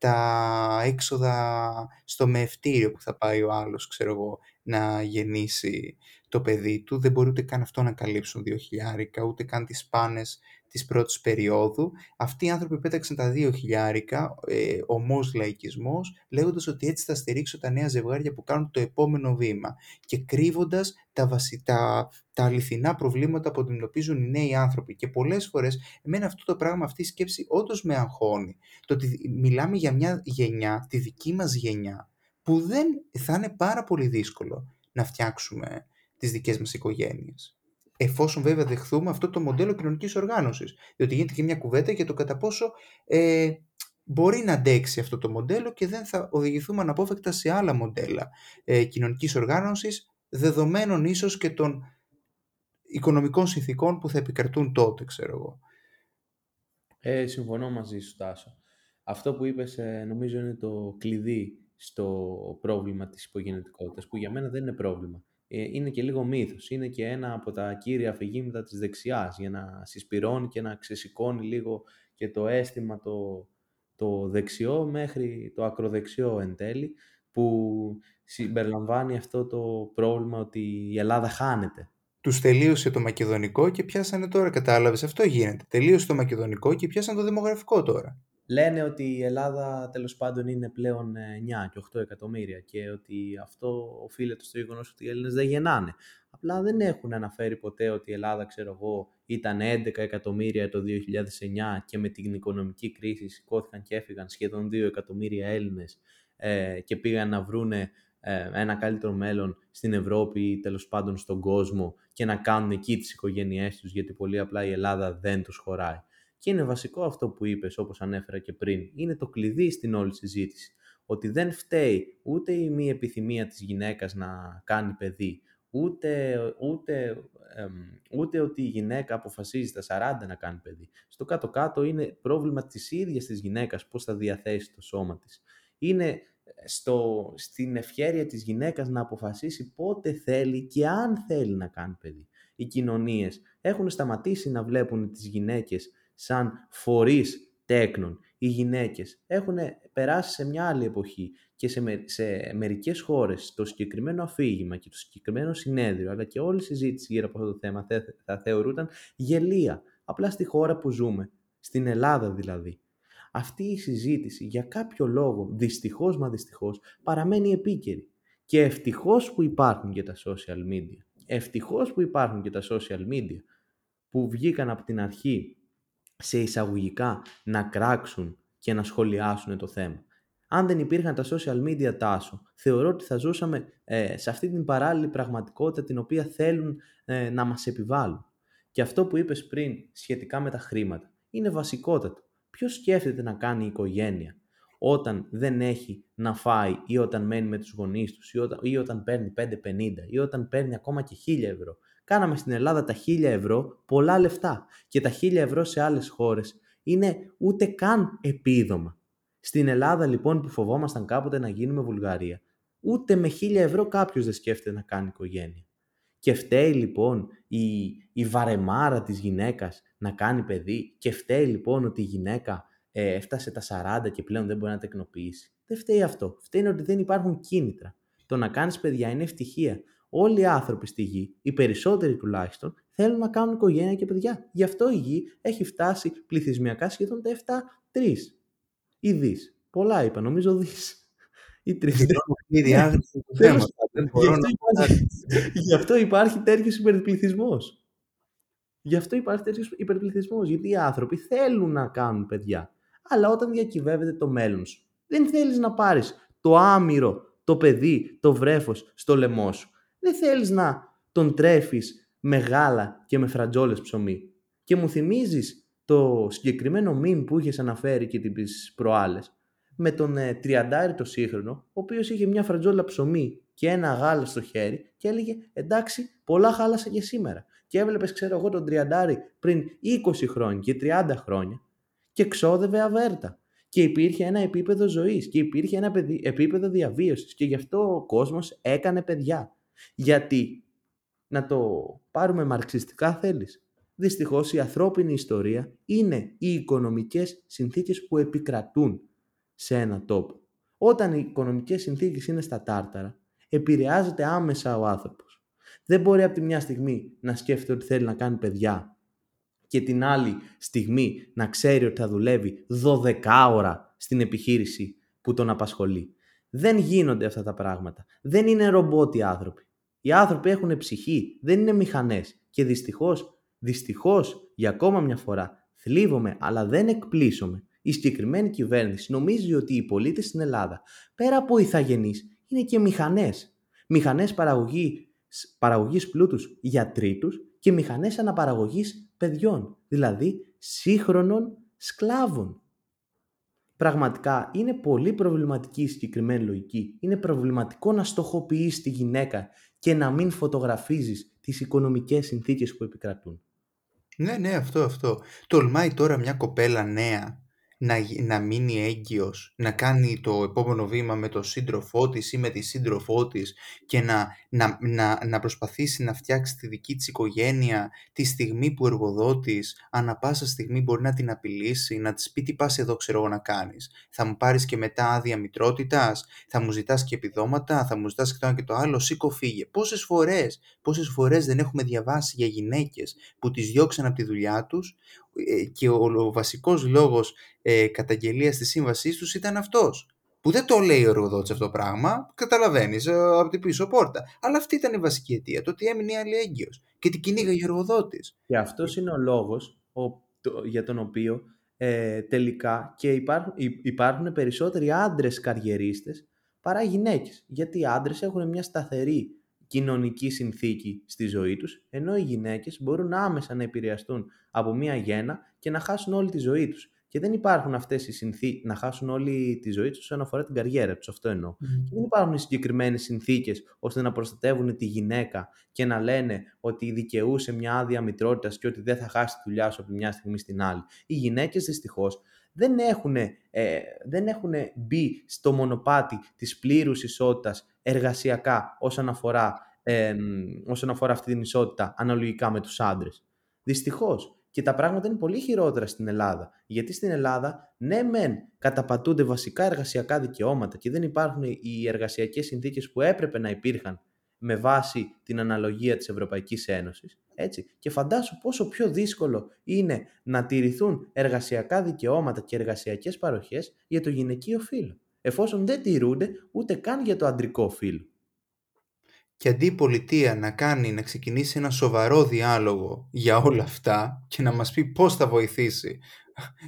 τα έξοδα στο μεευτήριο που θα πάει ο άλλος, ξέρω εγώ, να γεννήσει το παιδί του. Δεν μπορεί ούτε καν αυτό να καλύψουν δύο χιλιάρικα, ούτε καν τις πάνες της πρώτης περίοδου. Αυτοί οι άνθρωποι πέταξαν τα δύο χιλιάρικα, ε, ομός λαϊκισμός, λέγοντας ότι έτσι θα στηρίξω τα νέα ζευγάρια που κάνουν το επόμενο βήμα και κρύβοντας τα, βασικά, τα αληθινά προβλήματα που αντιμετωπίζουν οι νέοι άνθρωποι. Και πολλές φορές, εμένα αυτό το πράγμα, αυτή η σκέψη όντως με αγχώνει. Το ότι μιλάμε για μια γενιά, τη δική μας γενιά, που δεν θα είναι πάρα πολύ δύσκολο να φτιάξουμε τις δικές μας οικογένειες. Εφόσον βέβαια δεχθούμε αυτό το μοντέλο κοινωνικής οργάνωσης. Διότι γίνεται και μια κουβέντα για το κατά πόσο ε, μπορεί να αντέξει αυτό το μοντέλο και δεν θα οδηγηθούμε αναπόφευκτα σε άλλα μοντέλα ε, κοινωνικής οργάνωσης, δεδομένων ίσως και των οικονομικών συνθήκων που θα επικρατούν τότε, ξέρω εγώ. Ε, συμφωνώ μαζί σου, Τάσο. Αυτό που είπες ε, νομίζω είναι το κλειδί στο πρόβλημα της υπογεννητικότητας, που για μένα δεν είναι πρόβλημα. Ε, είναι και λίγο μύθος. Είναι και ένα από τα κύρια αφηγήματα της δεξιάς για να συσπηρώνει και να ξεσηκώνει λίγο και το αίσθημα το, το δεξιό μέχρι το ακροδεξιό εν τέλει που συμπεριλαμβάνει αυτό το πρόβλημα ότι η Ελλάδα χάνεται. Τους τελείωσε το μακεδονικό και πιάσανε τώρα, κατάλαβες, αυτό γίνεται. Τελείωσε το μακεδονικό και πιάσανε το δημογραφικό τώρα λένε ότι η Ελλάδα τέλος πάντων είναι πλέον 9 και 8 εκατομμύρια και ότι αυτό οφείλεται στο γεγονός ότι οι Έλληνες δεν γεννάνε. Απλά δεν έχουν αναφέρει ποτέ ότι η Ελλάδα, ξέρω εγώ, ήταν 11 εκατομμύρια το 2009 και με την οικονομική κρίση σηκώθηκαν και έφυγαν σχεδόν 2 εκατομμύρια Έλληνες ε, και πήγαν να βρούνε ε, ένα καλύτερο μέλλον στην Ευρώπη ή τέλος πάντων στον κόσμο και να κάνουν εκεί τις οικογένειές τους γιατί πολύ απλά η Ελλάδα δεν τους χωράει. Και είναι βασικό αυτό που είπες, όπως ανέφερα και πριν. Είναι το κλειδί στην όλη συζήτηση. Ότι δεν φταίει ούτε η μη επιθυμία της γυναίκας να κάνει παιδί, ούτε, ούτε, ούτε ότι η γυναίκα αποφασίζει στα 40 να κάνει παιδί. Στο κάτω-κάτω είναι πρόβλημα της ίδιας της γυναίκας πώς θα διαθέσει το σώμα της. Είναι ε, στο, στην ευχέρεια της γυναίκας να αποφασίσει πότε θέλει και αν θέλει να κάνει παιδί. Οι κοινωνίες έχουν σταματήσει να βλέπουν τις γυναίκες σαν φορείς τέκνων. Οι γυναίκες έχουν περάσει σε μια άλλη εποχή και σε, με, σε μερικές χώρες το συγκεκριμένο αφήγημα και το συγκεκριμένο συνέδριο αλλά και όλη η συζήτηση γύρω από αυτό το θέμα θα θεωρούνταν γελία. Απλά στη χώρα που ζούμε, στην Ελλάδα δηλαδή. Αυτή η συζήτηση για κάποιο λόγο, δυστυχώς μα δυστυχώς, παραμένει επίκαιρη. Και ευτυχώς που υπάρχουν και τα social media. Ευτυχώς που υπάρχουν και τα social media που βγήκαν από την αρχή σε εισαγωγικά να κράξουν και να σχολιάσουν το θέμα. Αν δεν υπήρχαν τα social media τάσο, θεωρώ ότι θα ζούσαμε ε, σε αυτή την παράλληλη πραγματικότητα την οποία θέλουν ε, να μας επιβάλλουν. Και αυτό που είπες πριν σχετικά με τα χρήματα είναι βασικότατο. Ποιος σκέφτεται να κάνει οικογένεια όταν δεν έχει να φάει ή όταν μένει με τους γονείς τους ή όταν, ή όταν παίρνει 5,50 ή όταν παίρνει ακόμα και 1000 ευρώ; Κάναμε στην Ελλάδα τα 1000 ευρώ πολλά λεφτά και τα 1000 ευρώ σε άλλες χώρες είναι ούτε καν επίδομα. Στην Ελλάδα λοιπόν που φοβόμασταν κάποτε να γίνουμε Βουλγαρία, ούτε με 1000 ευρώ κάποιος δεν σκέφτεται να κάνει οικογένεια. Και φταίει λοιπόν η, η βαρεμάρα της γυναίκας να κάνει παιδί και φταίει λοιπόν ότι η γυναίκα ε, έφτασε τα 40 και πλέον δεν μπορεί να τεκνοποιήσει. Δεν φταίει αυτό. Φταίει ότι δεν υπάρχουν κίνητρα. Το να κάνεις παιδιά είναι ευτυχία όλοι οι άνθρωποι στη γη, οι περισσότεροι τουλάχιστον, θέλουν να κάνουν οικογένεια και παιδιά. Γι' αυτό η γη έχει φτάσει πληθυσμιακά σχεδόν τα 7-3. Ή δι. Πολλά είπα, νομίζω δι. Ή τρει. Γι' αυτό υπάρχει τέτοιος υπερπληθυσμός. Γι' αυτό υπάρχει τέτοιος υπερπληθυσμός. Γιατί οι άνθρωποι θέλουν να κάνουν παιδιά. Αλλά όταν διακυβεύεται το μέλλον σου, δεν θέλεις να πάρεις το άμυρο, το παιδί, το βρέφος στο λαιμό σου δεν θέλεις να τον τρέφεις με γάλα και με φρατζόλες ψωμί. Και μου θυμίζεις το συγκεκριμένο μήνυμα που είχες αναφέρει και τις προάλλες με τον ε, τριαντάρι το σύγχρονο, ο οποίος είχε μια φρατζόλα ψωμί και ένα γάλα στο χέρι και έλεγε εντάξει πολλά χάλασα και σήμερα. Και έβλεπες ξέρω εγώ τον τριαντάρι πριν 20 χρόνια και 30 χρόνια και ξόδευε αβέρτα. Και υπήρχε ένα επίπεδο ζωής και υπήρχε ένα επίπεδο διαβίωσης και γι' αυτό ο κόσμος έκανε παιδιά. Γιατί, να το πάρουμε μαρξιστικά θέλεις, δυστυχώς η ανθρώπινη ιστορία είναι οι οικονομικές συνθήκες που επικρατούν σε ένα τόπο. Όταν οι οικονομικές συνθήκες είναι στα τάρταρα, επηρεάζεται άμεσα ο άνθρωπος. Δεν μπορεί από τη μια στιγμή να σκέφτεται ότι θέλει να κάνει παιδιά και την άλλη στιγμή να ξέρει ότι θα δουλεύει 12 ώρα στην επιχείρηση που τον απασχολεί. Δεν γίνονται αυτά τα πράγματα. Δεν είναι ρομπότ οι άνθρωποι. Οι άνθρωποι έχουν ψυχή, δεν είναι μηχανές. Και δυστυχώς, δυστυχώς για ακόμα μια φορά, θλίβομαι αλλά δεν εκπλήσωμαι. Η συγκεκριμένη κυβέρνηση νομίζει ότι οι πολίτες στην Ελλάδα, πέρα από ηθαγενείς, είναι και μηχανές. Μηχανές παραγωγή, παραγωγής πλούτους για τρίτους και μηχανές αναπαραγωγής παιδιών, δηλαδή σύγχρονων σκλάβων. Πραγματικά είναι πολύ προβληματική η συγκεκριμένη λογική. Είναι προβληματικό να στοχοποιείς τη γυναίκα και να μην φωτογραφίζεις τις οικονομικές συνθήκες που επικρατούν. Ναι, ναι, αυτό, αυτό. Τολμάει τώρα μια κοπέλα νέα να, να μείνει έγκυος, να κάνει το επόμενο βήμα με τον σύντροφό της ή με τη σύντροφό της και να, να, να, να προσπαθήσει να φτιάξει τη δική της οικογένεια τη στιγμή που ο εργοδότης ανά πάσα στιγμή μπορεί να την απειλήσει, να της πει τι πας εδώ ξέρω εγώ να κάνεις. Θα μου πάρεις και μετά άδεια μητρότητας, θα μου ζητάς και επιδόματα, θα μου ζητάς και το ένα και το άλλο, σήκω φύγε. Πόσες φορές, πόσες φορές δεν έχουμε διαβάσει για γυναίκες που τις διώξαν από τη δουλειά τους ε, και ο, ο βασικός λόγος ε, καταγγελίας της σύμβασής τους ήταν αυτός. Που δεν το λέει ο εργοδότης αυτό το πράγμα, καταλαβαίνεις, ε, από την πίσω πόρτα. Αλλά αυτή ήταν η βασική αιτία, το ότι έμεινε η άλλη έγκυος και την κυνήγαγε ο εργοδότης. Και αυτός είναι ο λόγος για τον οποίο ε, τελικά και υπάρχουν, υπάρχουν περισσότεροι άντρες καριερίστες παρά γυναίκες. Γιατί οι άντρες έχουν μια σταθερή κοινωνική συνθήκη στη ζωή τους, ενώ οι γυναίκες μπορούν άμεσα να επηρεαστούν από μία γένα και να χάσουν όλη τη ζωή τους. Και δεν υπάρχουν αυτές οι συνθήκε να χάσουν όλη τη ζωή τους όσον αφορά την καριέρα τους. Αυτό εννοώ. Και δεν υπάρχουν οι συγκεκριμένες συνθήκες ώστε να προστατεύουν τη γυναίκα και να λένε ότι δικαιούσε μια άδεια μητρότητας και ότι δεν θα χάσει τη δουλειά σου από μια στιγμή στην άλλη. Οι γυναίκες δυστυχώς δεν έχουν, ε, δεν έχουν μπει στο μονοπάτι της πλήρους ισότητας εργασιακά όσον αφορά, ε, όσον αφορά αυτή την ισότητα αναλογικά με τους άντρες. Δυστυχώς. Και τα πράγματα είναι πολύ χειρότερα στην Ελλάδα. Γιατί στην Ελλάδα, ναι, μεν καταπατούνται βασικά εργασιακά δικαιώματα και δεν υπάρχουν οι εργασιακές συνθήκες που έπρεπε να υπήρχαν με βάση την αναλογία της Ευρωπαϊκής Ένωσης. Έτσι. Και φαντάσου πόσο πιο δύσκολο είναι να τηρηθούν εργασιακά δικαιώματα και εργασιακές παροχές για το γυναικείο φύλλο, εφόσον δεν τηρούνται ούτε καν για το αντρικό φύλλο και αντί η πολιτεία να κάνει, να ξεκινήσει ένα σοβαρό διάλογο για όλα αυτά και να μας πει πώς θα βοηθήσει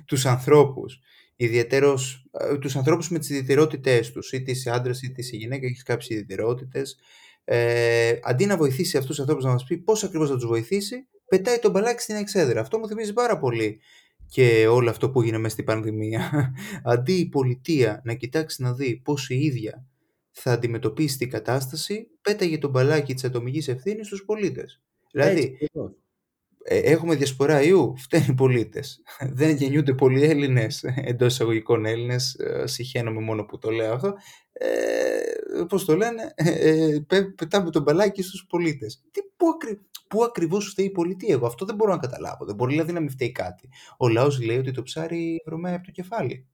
τους ανθρώπους, ιδιαίτερος, ε, τους ανθρώπους με τις ιδιαιτερότητές τους, είτε είσαι άντρας είτε είσαι γυναίκα, έχεις κάποιες ιδιαιτερότητες, ε, αντί να βοηθήσει αυτούς τους ανθρώπους να μας πει πώς ακριβώς θα τους βοηθήσει, πετάει τον μπαλάκι στην εξέδρα. Αυτό μου θυμίζει πάρα πολύ και όλο αυτό που έγινε μέσα στην πανδημία. Αντί η πολιτεία να κοιτάξει να δει πώς η ίδια θα αντιμετωπίσει την κατάσταση, πέταγε τον μπαλάκι της ατομικής ευθύνης στους πολίτες. Δηλαδή, ε, έχουμε διασπορά ιού, φταίνει οι πολίτες. Δεν γεννιούνται πολλοί Έλληνες, εντός εισαγωγικών Έλληνες, ε, συχαίνομαι μόνο που το λέω αυτό. Ε, πώς το λένε, ε, ε πετάμε τον μπαλάκι στους πολίτες. Τι, πού, ακρι, πού ακριβώς φταίει η πολιτεία, εγώ αυτό δεν μπορώ να καταλάβω. Δεν μπορεί δηλαδή να μην φταίει κάτι. Ο λαός λέει ότι το ψάρι βρωμάει από το κεφάλι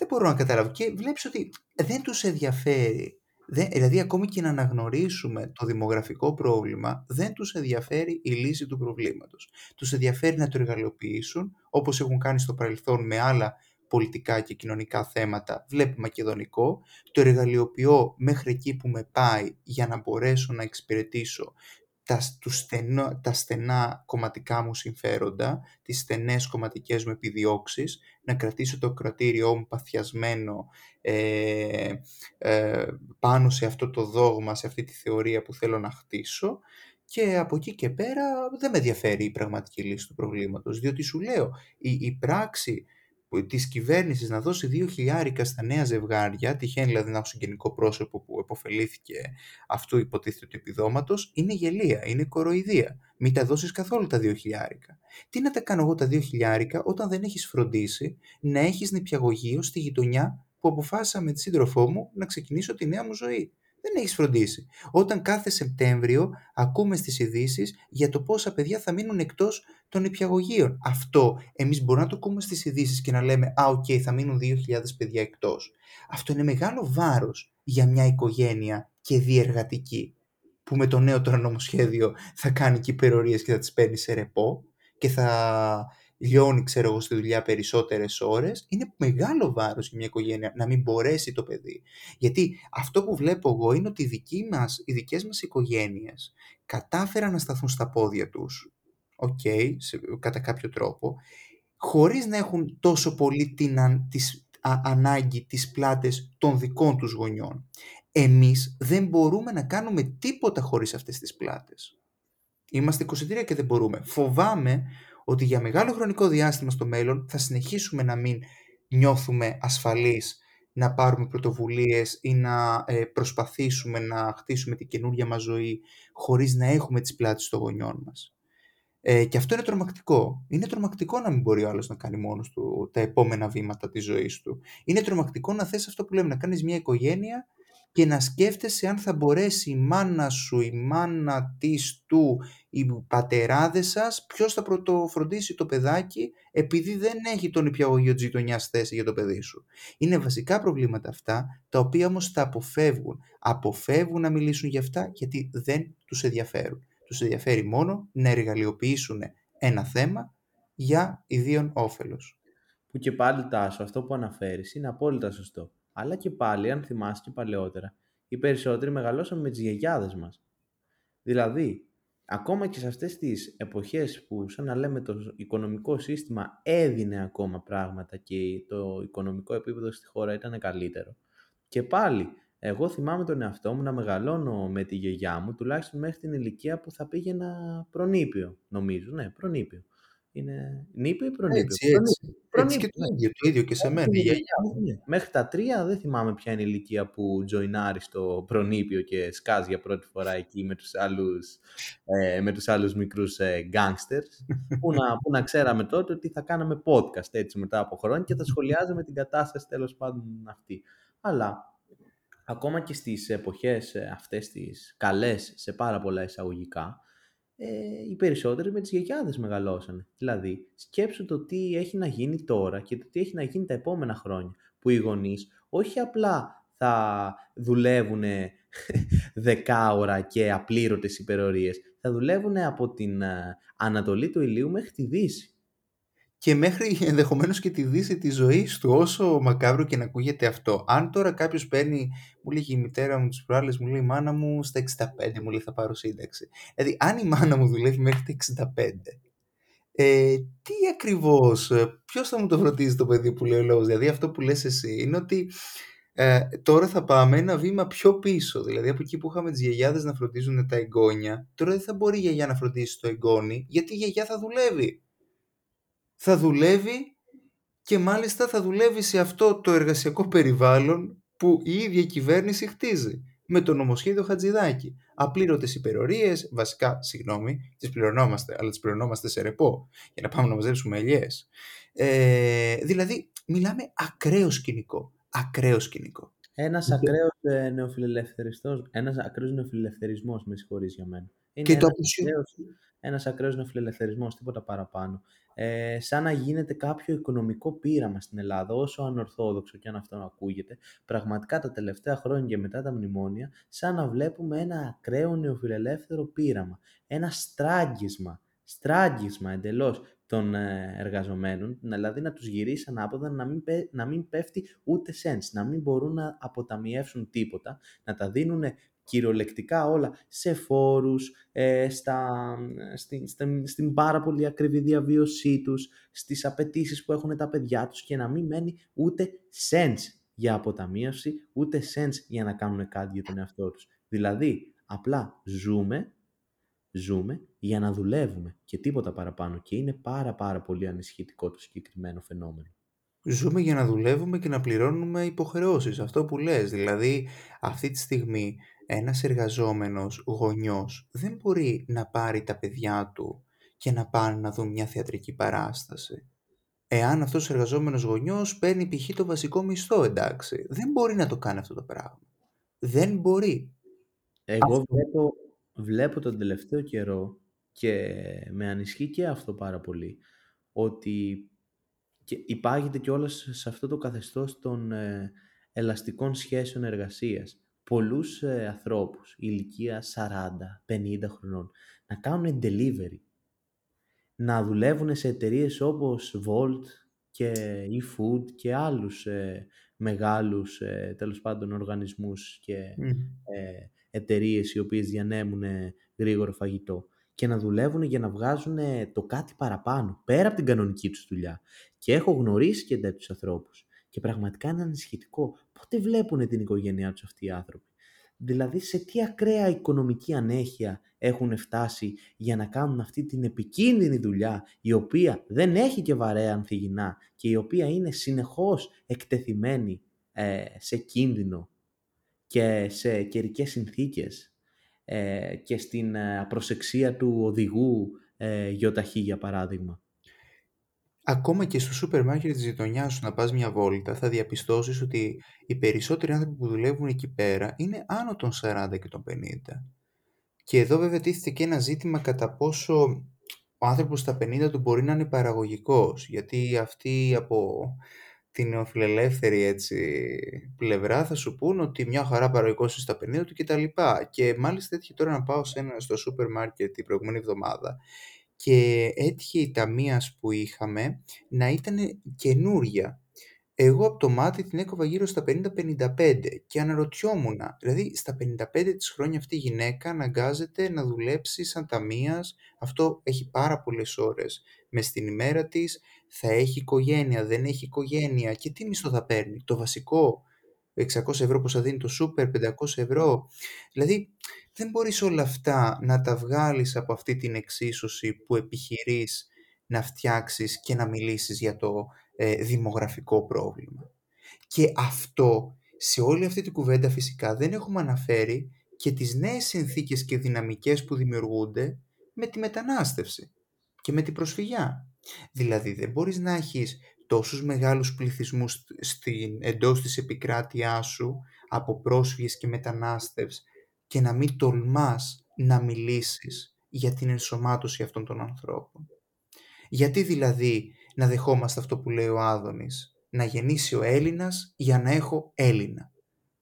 δεν μπορώ να καταλάβω. Και βλέπεις ότι δεν τους ενδιαφέρει. Δεν, δηλαδή ακόμη και να αναγνωρίσουμε το δημογραφικό πρόβλημα, δεν τους ενδιαφέρει η λύση του προβλήματος. Τους ενδιαφέρει να το εργαλειοποιήσουν, όπως έχουν κάνει στο παρελθόν με άλλα πολιτικά και κοινωνικά θέματα, βλέπει μακεδονικό, το εργαλειοποιώ μέχρι εκεί που με πάει για να μπορέσω να εξυπηρετήσω τα, στενό, τα στενά κομματικά μου συμφέροντα, τις στενές κομματικές μου επιδιώξεις, να κρατήσω το κρατήριό μου παθιασμένο ε, ε, πάνω σε αυτό το δόγμα, σε αυτή τη θεωρία που θέλω να χτίσω. Και από εκεί και πέρα δεν με ενδιαφέρει η πραγματική λύση του προβλήματος, διότι σου λέω, η, η πράξη Της κυβέρνησης να δώσει δύο χιλιάρικα στα νέα ζευγάρια, τυχαίνει δηλαδή να έχω συγγενικό πρόσωπο που επωφελήθηκε αυτού υποτίθεται του επιδόματος, είναι γελία, είναι κοροϊδία. Μην τα δώσεις καθόλου τα δύο χιλιάρικα. Τι να τα κάνω εγώ τα δύο χιλιάρικα όταν δεν έχεις φροντίσει να έχεις νηπιαγωγείο στη γειτονιά που αποφάσισα με τη σύντροφό μου να ξεκινήσω τη νέα μου ζωή; Δεν έχεις φροντίσει. Όταν κάθε Σεπτέμβριο ακούμε στις ειδήσεις για το πόσα παιδιά θα μείνουν εκτός των νηπιαγωγείων. Αυτό εμείς μπορούμε να το ακούμε στις ειδήσεις και να λέμε «Α, οκ, θα μείνουν 2.000 παιδιά εκτός». Αυτό είναι μεγάλο βάρος για μια οικογένεια και δη εργατική που με το νέο τώρα νομοσχέδιο θα κάνει και υπερορίες και θα τις παίρνει σε ρεπό και θα λιώνει, ξέρω εγώ, στη δουλειά περισσότερες ώρες, είναι μεγάλο βάρος για μια οικογένεια να μην μπορέσει το παιδί. Γιατί αυτό που βλέπω εγώ είναι ότι οι, δικοί μας, οι δικές μας οικογένειες κατάφεραν να σταθούν στα πόδια τους, OK, okay, κατά κάποιο τρόπο, χωρίς να έχουν τόσο πολύ την τις, ανάγκη τις πλάτες των δικών τους γονιών. Εμείς δεν μπορούμε να κάνουμε τίποτα χωρίς αυτές τις πλάτες. Είμαστε 23 και δεν μπορούμε. Φοβάμαι ότι για μεγάλο χρονικό διάστημα στο μέλλον θα συνεχίσουμε να μην νιώθουμε ασφαλείς να πάρουμε πρωτοβουλίες ή να ε, προσπαθήσουμε να χτίσουμε την καινούργια μας ζωή χωρίς να έχουμε τις πλάτες των γονιών μας. Ε, και αυτό είναι τρομακτικό. Είναι τρομακτικό να μην μπορεί ο άλλος να κάνει μόνος του τα επόμενα βήματα της ζωής του. Είναι τρομακτικό να θες αυτό που λέμε, να κάνεις μια οικογένεια και να σκέφτεσαι αν θα μπορέσει η μάνα σου, η μάνα της του, οι πατεράδες σας, ποιος θα πρωτοφροντίσει το παιδάκι επειδή δεν έχει τον υπηαγωγείο της γειτονιάς θέση για το παιδί σου. Είναι βασικά προβλήματα αυτά, τα οποία όμως τα αποφεύγουν. Αποφεύγουν να μιλήσουν για αυτά γιατί δεν τους ενδιαφέρουν. Τους ενδιαφέρει μόνο να εργαλειοποιήσουν ένα θέμα για ιδίων όφελος. Που και πάλι τάσο, αυτό που αναφέρεις είναι απόλυτα σωστό. Αλλά και πάλι, αν θυμάσαι και παλαιότερα, οι περισσότεροι μεγαλώσαμε με τις γιαγιάδες μας. Δηλαδή, ακόμα και σε αυτές τις εποχές που, σαν να λέμε, το οικονομικό σύστημα έδινε ακόμα πράγματα και το οικονομικό επίπεδο στη χώρα ήταν καλύτερο. Και πάλι, εγώ θυμάμαι τον εαυτό μου να μεγαλώνω με τη γιαγιά μου, τουλάχιστον μέχρι την ηλικία που θα πήγαινα προνήπιο, νομίζω. Ναι, προνήπιο. Είναι νήπιο ή προνήπιο. Έτσι, έτσι. έτσι και το ίδιο, το ίδιο και σε μένα. Η γιαγιά ναι. Μέχρι τα τρία δεν θυμάμαι ποια είναι η ηλικία που τζοινάρει στο προνήπιο και σκάζει για πρώτη φορά εκεί με τους άλλους, ε, με τους άλλους μικρούς ε, gangsters που, να, που να ξέραμε τότε ότι θα κάναμε podcast έτσι μετά από χρόνια και θα σχολιάζαμε την κατάσταση τέλος πάντων αυτή. Αλλά ακόμα και στις εποχές ε, αυτές τις καλές σε πάρα πολλά εισαγωγικά ε, οι περισσότεροι με τις γιαγιάδες μεγαλώσανε. Δηλαδή, σκέψου το τι έχει να γίνει τώρα και το τι έχει να γίνει τα επόμενα χρόνια. Που οι γονείς όχι απλά θα δουλεύουν δεκάωρα και απλήρωτες υπερορίες, θα δουλεύουν από την ε, Ανατολή του ηλίου μέχρι τη Δύση και μέχρι ενδεχομένως και τη δύση της ζωής του, όσο μακάβρο και να ακούγεται αυτό. Αν τώρα κάποιος παίρνει, μου λέει η μητέρα μου τις προάλλες, μου λέει η μάνα μου στα 65, μου λέει θα πάρω σύνταξη. Δηλαδή, αν η μάνα μου δουλεύει μέχρι τα 65, ε, τι ακριβώς, ε, ποιος θα μου το φροντίζει το παιδί που λέει ο λόγος; Δηλαδή αυτό που λες εσύ είναι ότι ε, τώρα θα πάμε ένα βήμα πιο πίσω. Δηλαδή από εκεί που είχαμε τις γιαγιάδες να φροντίζουν τα εγγόνια, τώρα δεν θα μπορεί η γιαγιά να φροντίσει το εγγόνι, γιατί η γιαγιά θα δουλεύει θα δουλεύει και μάλιστα θα δουλεύει σε αυτό το εργασιακό περιβάλλον που η ίδια κυβέρνηση χτίζει με το νομοσχέδιο Χατζηδάκη. Απλήρωτες υπερορίες, βασικά, συγγνώμη, τις πληρωνόμαστε, αλλά τις πληρωνόμαστε σε ρεπό για να πάμε να μαζέψουμε ελιές. Ε, δηλαδή, μιλάμε ακραίο σκηνικό. Ακραίο σκηνικό. Ένας ακραίος ε, νεοφιλελευθεριστός, ένας ακραίος νεοφιλελευθερισμός, με συγχωρείς για μένα. Είναι και ένας το ακραίος, ένας ακραίος νεοφιλελευθερισμός, τίποτα παραπάνω ε, σαν να γίνεται κάποιο οικονομικό πείραμα στην Ελλάδα, όσο ανορθόδοξο και αν αυτό ακούγεται, πραγματικά τα τελευταία χρόνια και μετά τα μνημόνια, σαν να βλέπουμε ένα ακραίο νεοφιλελεύθερο πείραμα, ένα στράγγισμα, στράγγισμα εντελώς των ε, εργαζομένων, δηλαδή να τους γυρίσει ανάποδα, να μην, να μην πέφτει ούτε σέντς, να μην μπορούν να αποταμιεύσουν τίποτα, να τα δίνουν κυριολεκτικά όλα σε φόρους, ε, στα, στην, στην, στην πάρα πολύ ακριβή διαβίωσή τους, στις απαιτήσεις που έχουν τα παιδιά τους και να μην μένει ούτε sense για αποταμίευση, ούτε sense για να κάνουν κάτι για τον εαυτό τους. Δηλαδή, απλά ζούμε, ζούμε για να δουλεύουμε και τίποτα παραπάνω και είναι πάρα πάρα πολύ ανησυχητικό το συγκεκριμένο φαινόμενο. Ζούμε για να δουλεύουμε και να πληρώνουμε υποχρεώσεις, αυτό που λες. Δηλαδή, αυτή τη στιγμή ένας εργαζόμενος γονιός δεν μπορεί να πάρει τα παιδιά του και να πάνε να δουν μια θεατρική παράσταση. Εάν αυτός ο εργαζόμενος γονιός παίρνει π.χ. το βασικό μισθό, εντάξει, δεν μπορεί να το κάνει αυτό το πράγμα. Δεν μπορεί. Εγώ βλέπω, βλέπω τον τελευταίο καιρό και με ανισχύει και αυτό πάρα πολύ, ότι και υπάγεται κιόλας σε αυτό το καθεστώς των ε, ελαστικών σχέσεων εργασίας πολλούς ε, ανθρώπους ηλικία 40, 50 χρονών να κάνουν delivery, να δουλεύουν σε εταιρείες όπως Volt και eFood και άλλους ε, μεγάλους ε, τέλος πάντων οργανισμούς και mm. ε, εταιρείες οι οποίες διανέμουν γρήγορο φαγητό και να δουλεύουν για να βγάζουν το κάτι παραπάνω, πέρα από την κανονική τους δουλειά. Και έχω γνωρίσει και τέτοιους ανθρώπους και πραγματικά είναι ανησυχητικό. Πότε βλέπουν την οικογένειά τους αυτοί οι άνθρωποι; Δηλαδή σε τι ακραία οικονομική ανέχεια έχουν φτάσει για να κάνουν αυτή την επικίνδυνη δουλειά η οποία δεν έχει και βαρέα ανθυγινά και η οποία είναι συνεχώς εκτεθειμένη ε, σε κίνδυνο και σε καιρικές συνθήκες ε, και στην ε, προσεξία του οδηγού ε, γιοταχή για παράδειγμα. Ακόμα και στο σούπερ μάρκετ της γειτονιάς σου να πας μια βόλτα θα διαπιστώσεις ότι οι περισσότεροι άνθρωποι που δουλεύουν εκεί πέρα είναι άνω των 40 και των 50. Και εδώ βέβαια τίθεται και ένα ζήτημα κατά πόσο ο άνθρωπος στα 50 του μπορεί να είναι παραγωγικός, γιατί αυτοί από την νεοφιλελεύθερη έτσι, πλευρά θα σου πούν ότι μια χαρά παραγωγικός είναι στα 50 του κτλ. Και μάλιστα έτυχε τώρα να πάω σε ένα, στο σούπερ μάρκετ την προηγούμενη εβδομάδα και έτυχε η ταμείας που είχαμε να ήταν καινούρια. Εγώ από το μάτι την έκοβα γύρω στα 50-55 και αναρωτιόμουν, δηλαδή στα 55 της χρόνια αυτή η γυναίκα αναγκάζεται να δουλέψει σαν ταμείας, αυτό έχει πάρα πολλές ώρες μες στην ημέρα της, θα έχει οικογένεια, δεν έχει οικογένεια και τι μισθό θα παίρνει, το βασικό, 600 ευρώ που θα δίνει το σούπερ, 500 ευρώ. Δηλαδή δεν μπορείς όλα αυτά να τα βγάλεις από αυτή την εξίσωση που επιχειρείς να φτιάξεις και να μιλήσεις για το ε, δημογραφικό πρόβλημα. Και αυτό, σε όλη αυτή την κουβέντα φυσικά δεν έχουμε αναφέρει και τις νέες συνθήκες και δυναμικές που δημιουργούνται με τη μετανάστευση και με την προσφυγιά. Δηλαδή δεν μπορείς να έχεις τόσους μεγάλους πληθυσμούς στην, εντός της επικράτειάς σου από πρόσφυγες και μετανάστευς και να μην τολμάς να μιλήσεις για την ενσωμάτωση αυτών των ανθρώπων. Γιατί δηλαδή να δεχόμαστε αυτό που λέει ο Άδωνης, να γεννήσει ο Έλληνας για να έχω Έλληνα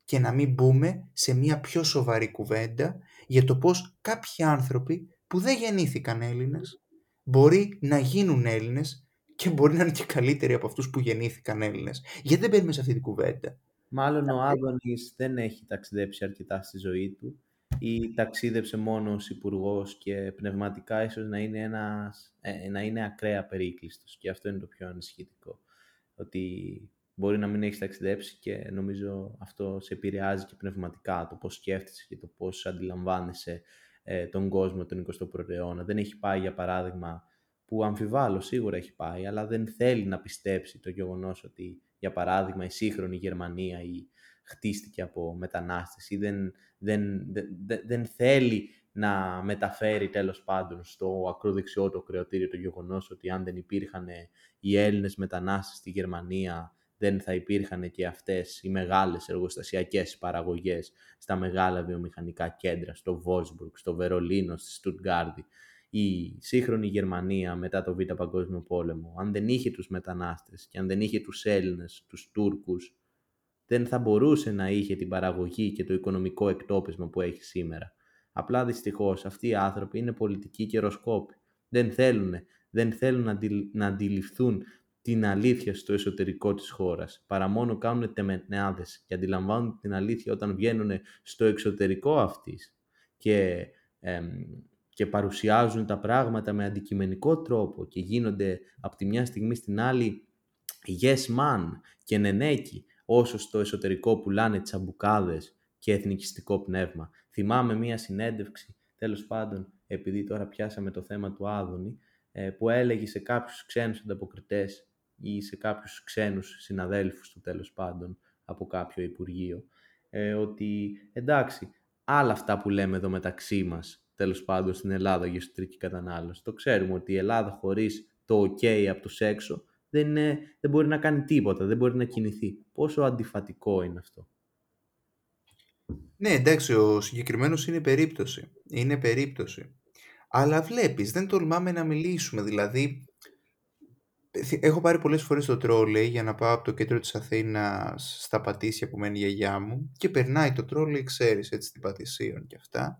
και να μην μπούμε σε μια πιο σοβαρή κουβέντα για το πώς κάποιοι άνθρωποι που δεν γεννήθηκαν Έλληνες μπορεί να γίνουν Έλληνες και μπορεί να είναι και καλύτεροι από αυτούς που γεννήθηκαν Έλληνες. Γιατί δεν μπαίνουμε σε αυτή την κουβέντα; Μάλλον ο Άδωνης δεν έχει ταξιδέψει αρκετά στη ζωή του ή ταξίδεψε μόνο ως υπουργός και πνευματικά ίσως να είναι, ένας, ε, να είναι ακραία περίκλειστος και αυτό είναι το πιο ανησυχητικό. Ότι μπορεί να μην έχει ταξιδέψει και νομίζω αυτό σε επηρεάζει και πνευματικά το πώς σκέφτεσαι και το πώς αντιλαμβάνεσαι ε, τον κόσμο τον 21ο αιώνα. Δεν έχει πάει για παράδειγμα που αμφιβάλλω σίγουρα έχει πάει αλλά δεν θέλει να πιστέψει το γεγονός ότι για παράδειγμα η σύγχρονη Γερμανία ή χτίστηκε από μετανάστες ή δεν, δεν, δεν, δεν θέλει να μεταφέρει τέλος πάντων στο ακροδεξιό το κρεωτήριο το γεγονός ότι αν δεν υπήρχαν οι Έλληνες μετανάστες στη Γερμανία δεν θα υπήρχαν και αυτές οι μεγάλες εργοστασιακές παραγωγές στα μεγάλα βιομηχανικά κέντρα, στο Βόσμπουργκ, στο Βερολίνο, στη Στουτγκάρδη. Η σύγχρονη Γερμανία μετά το Β' Παγκόσμιο Πόλεμο, αν δεν είχε τους μετανάστες και αν δεν είχε τους Έλληνες, τους Τούρκους, δεν θα μπορούσε να είχε την παραγωγή και το οικονομικό εκτόπισμα που έχει σήμερα. Απλά δυστυχώς αυτοί οι άνθρωποι είναι πολιτικοί καιροσκόποι. Δεν θέλουν, δεν θέλουν να, να αντιληφθούν την αλήθεια στο εσωτερικό της χώρας, παρά μόνο κάνουν τεμενάδες και αντιλαμβάνουν την αλήθεια όταν βγαίνουν στο εξωτερικό αυτής και, και παρουσιάζουν τα πράγματα με αντικειμενικό τρόπο και γίνονται από τη μια στιγμή στην άλλη yes man και νενέκι όσο στο εσωτερικό πουλάνε τσαμπουκάδες και εθνικιστικό πνεύμα. Θυμάμαι μία συνέντευξη, τέλος πάντων, επειδή τώρα πιάσαμε το θέμα του Άδωνη, ε, που έλεγε σε κάποιους ξένους ανταποκριτές ή σε κάποιους ξένους συναδέλφους του τέλος πάντων από κάποιο Υπουργείο, ε, ότι εντάξει, άλλα αυτά που λέμε εδώ μεταξύ μας, τέλος πάντων στην Ελλάδα για εσωτερική κατανάλωση. Το ξέρουμε ότι η Ελλάδα χωρίς το ok από τους έξω δεν, δεν μπορεί να κάνει τίποτα, δεν μπορεί να κινηθεί. Πόσο αντιφατικό είναι αυτό. Ναι, εντάξει, ο συγκεκριμένος είναι περίπτωση. Είναι περίπτωση. Αλλά βλέπεις, δεν τολμάμε να μιλήσουμε. Δηλαδή, έχω πάρει πολλές φορές το τρόλεϊ για να πάω από το κέντρο της Αθήνας στα Πατήσια που μένει η γιαγιά μου και περνάει το τρόλεϊ, ξέρεις, έτσι, την Πατησίων και αυτά.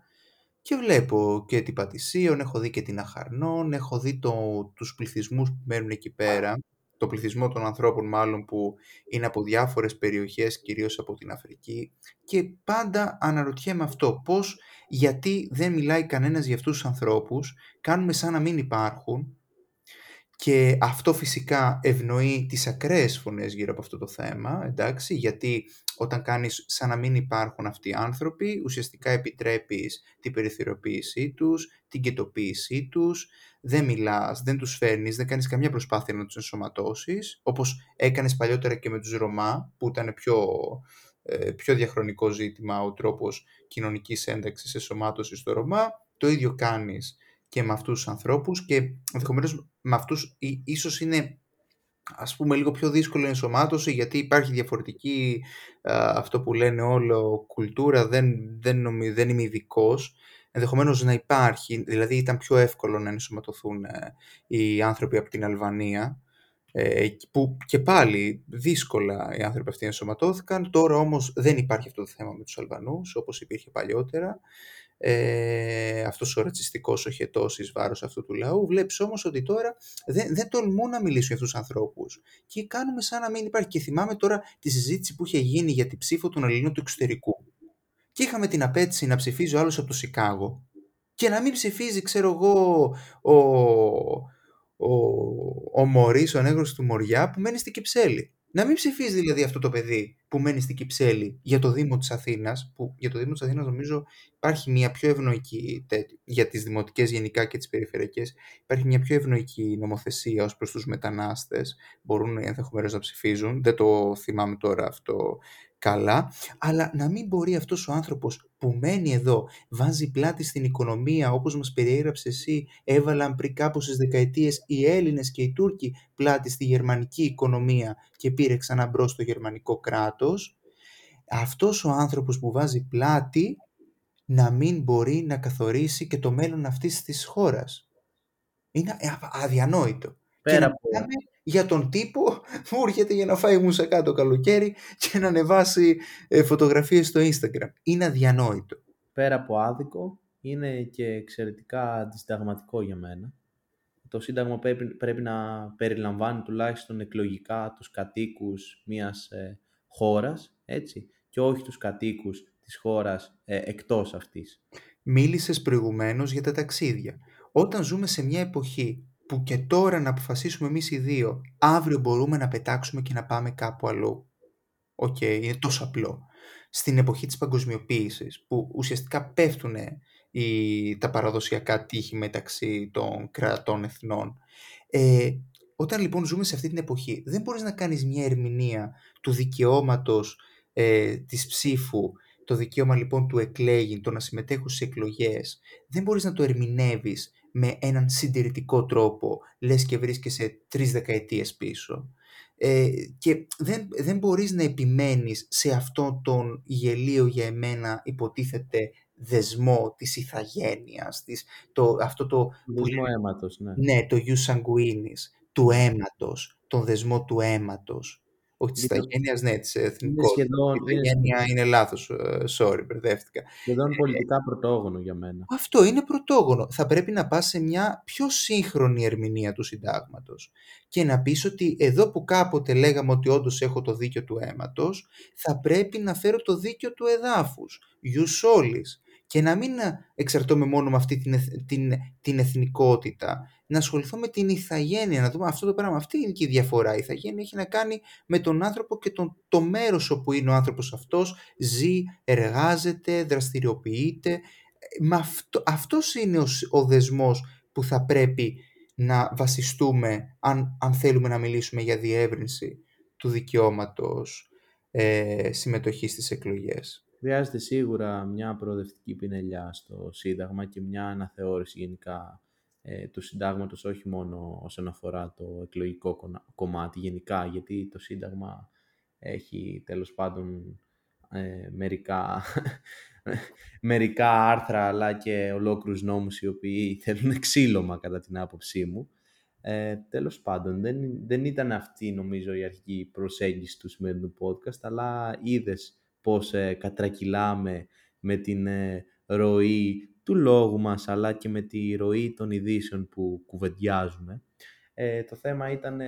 Και βλέπω και την Πατησίων, έχω δει και την Αχαρνών, έχω δει το, τους πληθυσμούς που μένουν εκεί πέρα το πληθυσμό των ανθρώπων μάλλον που είναι από διάφορες περιοχές, κυρίως από την Αφρική. Και πάντα αναρωτιέμαι αυτό, πώς, γιατί δεν μιλάει κανένας για αυτούς τους ανθρώπους, κάνουμε σαν να μην υπάρχουν και αυτό φυσικά ευνοεί τις ακραίες φωνές γύρω από αυτό το θέμα, εντάξει, γιατί όταν κάνεις σαν να μην υπάρχουν αυτοί οι άνθρωποι, ουσιαστικά επιτρέπεις την περιθωριοποίησή τους, την κετοποίησή τους, δεν μιλάς, δεν τους φέρνεις, δεν κάνεις καμιά προσπάθεια να τους ενσωματώσεις, όπως έκανες παλιότερα και με τους Ρωμά, που ήταν πιο, ε, πιο διαχρονικό ζήτημα ο τρόπος κοινωνικής ένταξης ενσωμάτωσης στο Ρωμά, το ίδιο κάνεις και με αυτούς τους ανθρώπους και ενδεχομένως με αυτούς ίσως είναι ας πούμε λίγο πιο δύσκολη ενσωμάτωση γιατί υπάρχει διαφορετική αυτό που λένε όλο κουλτούρα, δεν, δεν, νομι, δεν είμαι ειδικός. Ενδεχομένως να υπάρχει, δηλαδή ήταν πιο εύκολο να ενσωματωθούν ε, οι άνθρωποι από την Αλβανία ε, που και πάλι δύσκολα οι άνθρωποι αυτοί ενσωματώθηκαν. Τώρα όμως δεν υπάρχει αυτό το θέμα με τους Αλβανούς όπως υπήρχε παλιότερα ε, αυτός ο ρατσιστικός οχετός εις βάρος αυτού του λαού. Βλέπεις όμως ότι τώρα δεν, δεν τολμούν να μιλήσουν για αυτούς τους ανθρώπους και κάνουμε σαν να μην υπάρχει. Και θυμάμαι τώρα τη συζήτηση που είχε γίνει για την ψήφο των Ελλήνων του εξωτερικού. Και είχαμε την απέτηση να ψηφίζει ο άλλος από το Σικάγο και να μην ψηφίζει, ξέρω εγώ, ο, ο, ο Μωρίς, ο νέγρος του Μοριά που μένει στην Κυψέλη. Να μην ψηφίζεις δηλαδή αυτό το παιδί που μένει στην Κυψέλη για το Δήμο της Αθήνας, που για το Δήμο της Αθήνας νομίζω υπάρχει μια πιο ευνοϊκή, για τις δημοτικές γενικά και τις περιφερειακές, υπάρχει μια πιο ευνοϊκή νομοθεσία ως προς τους μετανάστες, μπορούν ενδεχομένως να ψηφίζουν, δεν το θυμάμαι τώρα αυτό καλά, αλλά να μην μπορεί αυτός ο άνθρωπος που μένει εδώ, βάζει πλάτη στην οικονομία, όπως μας περιέγραψες εσύ, έβαλαν πριν κάποιες δεκαετίες οι Έλληνες και οι Τούρκοι πλάτη στη γερμανική οικονομία και πήρε ξανά μπρος το γερμανικό κράτος, αυτός ο άνθρωπος που βάζει πλάτη να μην μπορεί να καθορίσει και το μέλλον αυτής της χώρας. Είναι αδιανόητο. Πέρα και από για τον τύπο που έρχεται για να φάει μουσακά το καλοκαίρι και να ανεβάσει ε, φωτογραφίες στο Instagram. Είναι αδιανόητο. Πέρα από άδικο, είναι και εξαιρετικά αντισταγματικό για μένα. Το Σύνταγμα πρέπει, πρέπει να περιλαμβάνει τουλάχιστον εκλογικά τους κατοίκους μιας ε, χώρας, έτσι, και όχι τους κατοίκους της χώρας ε, εκτός αυτής. Μίλησες προηγουμένως για τα ταξίδια. Όταν ζούμε σε μια εποχή που και τώρα να αποφασίσουμε εμείς οι δύο, αύριο μπορούμε να πετάξουμε και να πάμε κάπου αλλού. Οκ, είναι τόσο απλό. Στην εποχή της παγκοσμιοποίησης, που ουσιαστικά πέφτουν οι, τα παραδοσιακά τείχη μεταξύ των κρατών εθνών. Ε, όταν λοιπόν ζούμε σε αυτή την εποχή, δεν μπορείς να κάνεις μια ερμηνεία του δικαιώματος ε, της ψήφου, το δικαίωμα λοιπόν του εκλέγει, το να συμμετέχουν σε εκλογές, δεν μπορείς να το ερμηνεύεις με έναν συντηρητικό τρόπο, λες και βρίσκεσαι τρεις δεκαετίες πίσω. Ε, και δεν, δεν μπορείς να επιμένεις σε αυτό τον γελίο για εμένα υποτίθεται δεσμό της ηθαγένειας, της, το, αυτό το... Δεσμό αίματος, ναι. Ναι, το ius sanguinis, του αίματος, τον δεσμό του αίματος. Όχι τη ηθαγένεια, ναι, της εθνικότητας. Η ηθαγένεια είναι λάθος. Ε, sorry, μπερδεύτηκα. Σχεδόν πολιτικά πρωτόγονο για μένα. Αυτό είναι πρωτόγονο. Θα πρέπει να πας σε μια πιο σύγχρονη ερμηνεία του συντάγματος. Και να πεις ότι εδώ που κάποτε λέγαμε ότι όντως έχω το δίκιο του αίματος, θα πρέπει να φέρω το δίκιο του εδάφους. Ius και να μην εξαρτώμαι μόνο με αυτή την, την, την εθνικότητα, να ασχοληθώ με την ηθαγένεια, να δούμε αυτό το πράγμα. Αυτή είναι και η διαφορά. Η ηθαγένεια έχει να κάνει με τον άνθρωπο και τον, το μέρος όπου είναι ο άνθρωπος αυτός, ζει, εργάζεται, δραστηριοποιείται. Με αυτό, αυτός είναι ο, ο δεσμός που θα πρέπει να βασιστούμε αν, αν θέλουμε να μιλήσουμε για διεύρυνση του δικαιώματος ε, συμμετοχής στις εκλογές. Χρειάζεται σίγουρα μια προοδευτική πινελιά στο Σύνταγμα και μια αναθεώρηση γενικά ε, του Συντάγματος, όχι μόνο όσον αφορά το εκλογικό κομμάτι γενικά, γιατί το Σύνταγμα έχει τέλος πάντων ε, μερικά, μερικά άρθρα αλλά και ολόκληρους νόμους οι οποίοι θέλουν εξήλωμα κατά την άποψή μου. Ε, τέλος πάντων, δεν, δεν ήταν αυτή νομίζω η αρχική προσέγγιση του σημερινού podcast, αλλά είδες πώς ε, κατρακυλάμε με την ε, ροή του λόγου μας, αλλά και με τη ροή των ειδήσεων που κουβεντιάζουμε. Ε, το θέμα ήταν,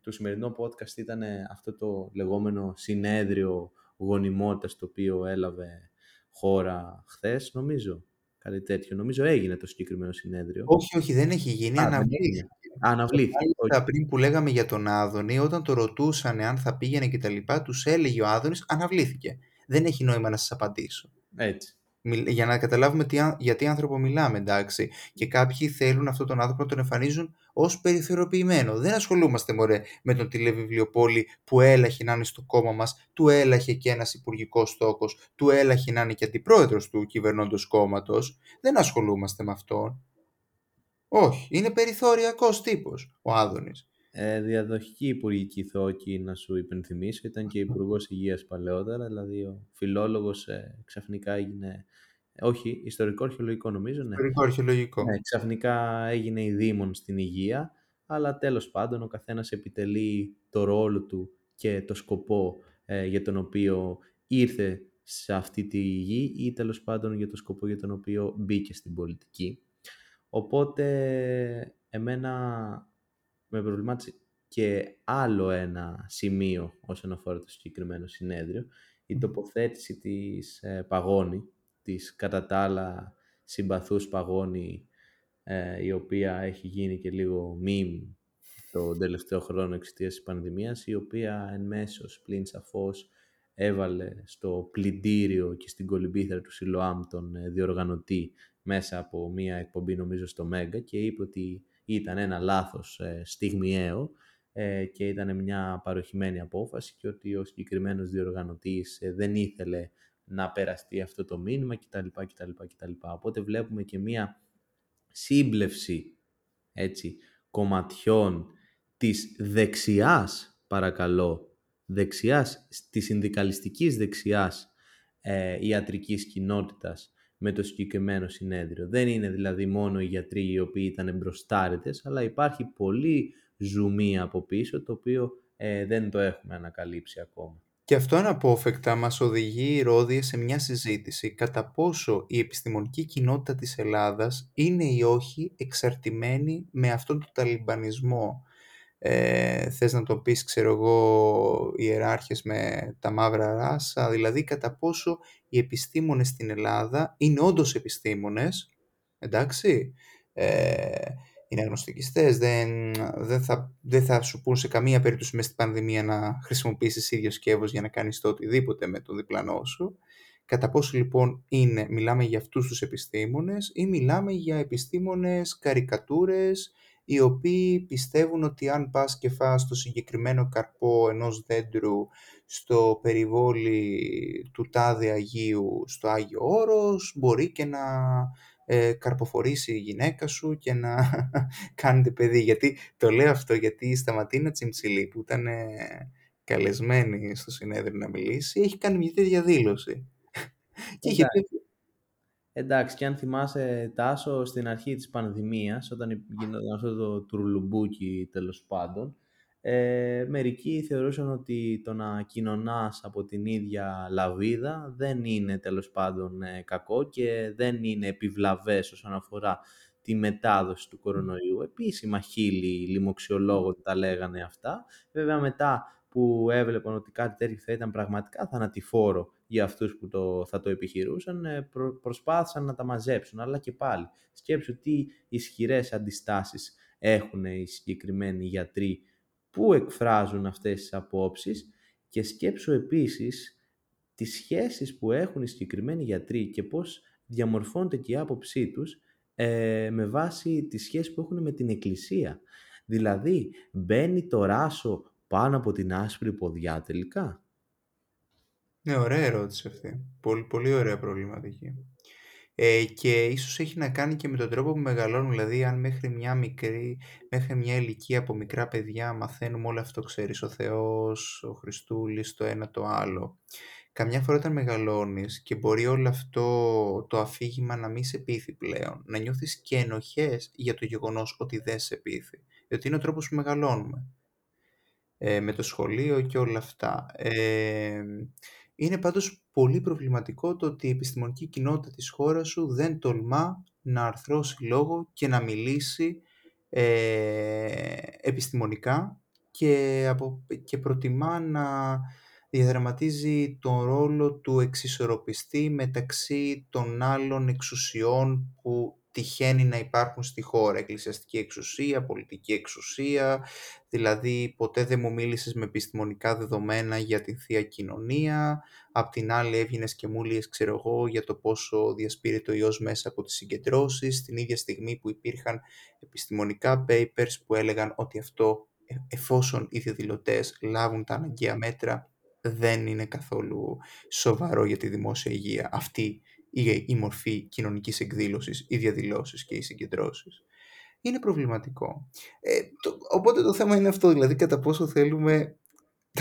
το σημερινό podcast ήταν αυτό το λεγόμενο συνέδριο γονιμότητας το οποίο έλαβε χώρα χθες, νομίζω. Κάτι τέτοιο. Νομίζω έγινε το συγκεκριμένο συνέδριο. Όχι, όχι, δεν έχει γίνει. Αναβλήθηκε. Αναβλήθηκε. Πριν που λέγαμε για τον Άδωνη, όταν το ρωτούσαν αν θα πήγαινε και τα λοιπά, τους έλεγε ο Άδωνης αναβλήθηκε. Δεν έχει νόημα να σας απαντήσω. Έτσι. Για να καταλάβουμε τι, για τι άνθρωπο μιλάμε, εντάξει. Και κάποιοι θέλουν αυτόν τον άνθρωπο να τον εμφανίζουν ως περιθωριοποιημένο. Δεν ασχολούμαστε μωρέ, με τον τηλεβιβλιοπόλη που έλαχε να είναι στο κόμμα μας, του έλαχε και ένας υπουργικός στόχος, του έλαχε να είναι και αντιπρόεδρος του κυβερνώντος κόμματος. Δεν ασχολούμαστε με αυτόν. Όχι, είναι περιθωριακός τύπος ο Άδωνης. Ε, διαδοχική υπουργική θόκη, να σου υπενθυμίσω, ήταν και υπουργός Υγείας παλαιότερα, δηλαδή ο φιλόλογος ε, ξαφνικά έγινε, όχι, ιστορικό αρχαιολογικό νομίζω, ναι. Ιστορικό αρχαιολογικό. Ναι, ξαφνικά έγινε η δήμον στην υγεία, αλλά τέλος πάντων ο καθένας επιτελεί το ρόλο του και το σκοπό ε, για τον οποίο ήρθε σε αυτή τη γη ή τέλος πάντων για το σκοπό για τον οποίο μπήκε στην πολιτική. Οπότε εμένα με προβλημάτισε και άλλο ένα σημείο όσον αφορά το συγκεκριμένο συνέδριο, η τοποθέτηση της ε, Παγώνη, της κατά τα άλλα συμπαθούς Παγώνη, ε, η οποία έχει γίνει και λίγο μιμ το τελευταίο χρόνο εξαιτίας της πανδημίας, η οποία εν μέσω πλην σαφώς έβαλε στο πλυντήριο και στην κολυμπήθρα του Σιλοάμ τον ε, διοργανωτή μέσα από μία εκπομπή νομίζω στο Μέγκα και είπε ότι ήταν ένα λάθος ε, στιγμιαίο ε, και ήταν μια παροχημένη απόφαση και ότι ο συγκεκριμένος διοργανωτής δεν ήθελε να περαστεί αυτό το μήνυμα κτλ. κτλ, κτλ. Οπότε βλέπουμε και μια σύμπλευση έτσι, κομματιών της δεξιάς, παρακαλώ, δεξιάς, της συνδικαλιστικής δεξιάς ε, ιατρικής κοινότητας με το συγκεκριμένο συνέδριο. Δεν είναι δηλαδή μόνο οι γιατροί οι οποίοι ήταν μπροστάρετες, αλλά υπάρχει πολύ ζουμί από πίσω, το οποίο ε, δεν το έχουμε ανακαλύψει ακόμα. Και αυτό αναπόφευκτα μας οδηγεί Ρόδια σε μια συζήτηση κατά πόσο η επιστημονική κοινότητα της Ελλάδας είναι ή όχι εξαρτημένη με αυτόν τον ταλιμπανισμό ε, θες να το πεις, ξέρω εγώ, ιεράρχες με τα μαύρα ράσα, δηλαδή κατά πόσο οι επιστήμονες στην Ελλάδα είναι όντως επιστήμονες, εντάξει, ε, είναι αγνωστικιστές, δεν, δεν, θα, δεν θα σου πούν σε καμία περίπτωση μέσα στην πανδημία να χρησιμοποιήσεις ίδιο σκεύος για να κάνεις το οτιδήποτε με τον διπλανό σου. Κατά πόσο λοιπόν είναι, μιλάμε για αυτούς τους επιστήμονες ή μιλάμε για επιστήμονες καρικατούρες, οι οποίοι πιστεύουν ότι αν πας και φας το συγκεκριμένο καρπό ενός δέντρου στο περιβόλι του τάδε Αγίου στο Άγιο Όρος, μπορεί και να ε, καρποφορήσει η γυναίκα σου και να κάνετε παιδί. Γιατί το λέω αυτό, γιατί η Σταματίνα Τσιμψιλή που ήταν ε, καλεσμένη στο συνέδριο να μιλήσει, έχει κάνει μια τέτοια δήλωση. και είχε Εντάξει, και αν θυμάσαι, Τάσο, στην αρχή της πανδημίας, όταν γινόταν αυτό το τουρλουμπούκι τέλος πάντων, ε, μερικοί θεωρούσαν ότι το να κοινωνάς από την ίδια λαβίδα δεν είναι τέλος πάντων ε, κακό και δεν είναι επιβλαβές όσον αφορά τη μετάδοση του κορονοϊού. Επίσημα χίλιοι λοιμοξιολόγων τα λέγανε αυτά. Βέβαια μετά που έβλεπαν ότι κάτι τέτοιο θα ήταν πραγματικά θανατηφόρο για αυτούς που το, θα το επιχειρούσαν, ε, προ, προσπάθησαν να τα μαζέψουν. Αλλά και πάλι, σκέψου τι ισχυρές αντιστάσεις έχουν οι συγκεκριμένοι γιατροί που εκφράζουν αυτές τις απόψεις και σκέψου επίσης τις σχέσεις που έχουν οι συγκεκριμένοι γιατροί και πώς διαμορφώνεται και η άποψή τους ε, με βάση τις σχέσεις που έχουν με την Εκκλησία. Δηλαδή, μπαίνει το ράσο πάνω από την άσπρη ποδιά τελικά; Ναι, ωραία ερώτηση αυτή. Πολύ, πολύ ωραία προβληματική. Ε, και ίσως έχει να κάνει και με τον τρόπο που μεγαλώνουν, δηλαδή αν μέχρι μια μικρή, μέχρι μια ηλικία από μικρά παιδιά μαθαίνουμε όλο αυτό, ξέρεις, ο Θεός, ο Χριστούλης, το ένα το άλλο. Καμιά φορά όταν μεγαλώνεις και μπορεί όλο αυτό το αφήγημα να μην σε πείθει πλέον, να νιώθεις και ενοχές για το γεγονός ότι δεν σε πείθει, διότι είναι ο τρόπος που μεγαλώνουμε. Ε, με το σχολείο και όλα αυτά. Ε, είναι πάντως πολύ προβληματικό το ότι η επιστημονική κοινότητα της χώρας σου δεν τολμά να αρθρώσει λόγο και να μιλήσει ε, επιστημονικά και, από, και προτιμά να διαδραματίζει τον ρόλο του εξισορροπιστή μεταξύ των άλλων εξουσιών που τυχαίνει να υπάρχουν στη χώρα. Εκκλησιαστική εξουσία, πολιτική εξουσία, δηλαδή ποτέ δεν μου μίλησες με επιστημονικά δεδομένα για την Θεία Κοινωνία, απ' την άλλη έβγαινες και μου ξέρω εγώ, για το πόσο διασπείρεται ο ιός μέσα από τις συγκεντρώσεις, την ίδια στιγμή που υπήρχαν επιστημονικά papers που έλεγαν ότι αυτό ε, εφόσον οι διαδηλωτές λάβουν τα αναγκαία μέτρα δεν είναι καθόλου σοβαρό για τη δημόσια υγεία. Αυτή η, η μορφή κοινωνικής εκδήλωσης, οι διαδηλώσεις και οι συγκεντρώσεις. είναι προβληματικό. Ε, το, οπότε το θέμα είναι αυτό, δηλαδή κατά πόσο θέλουμε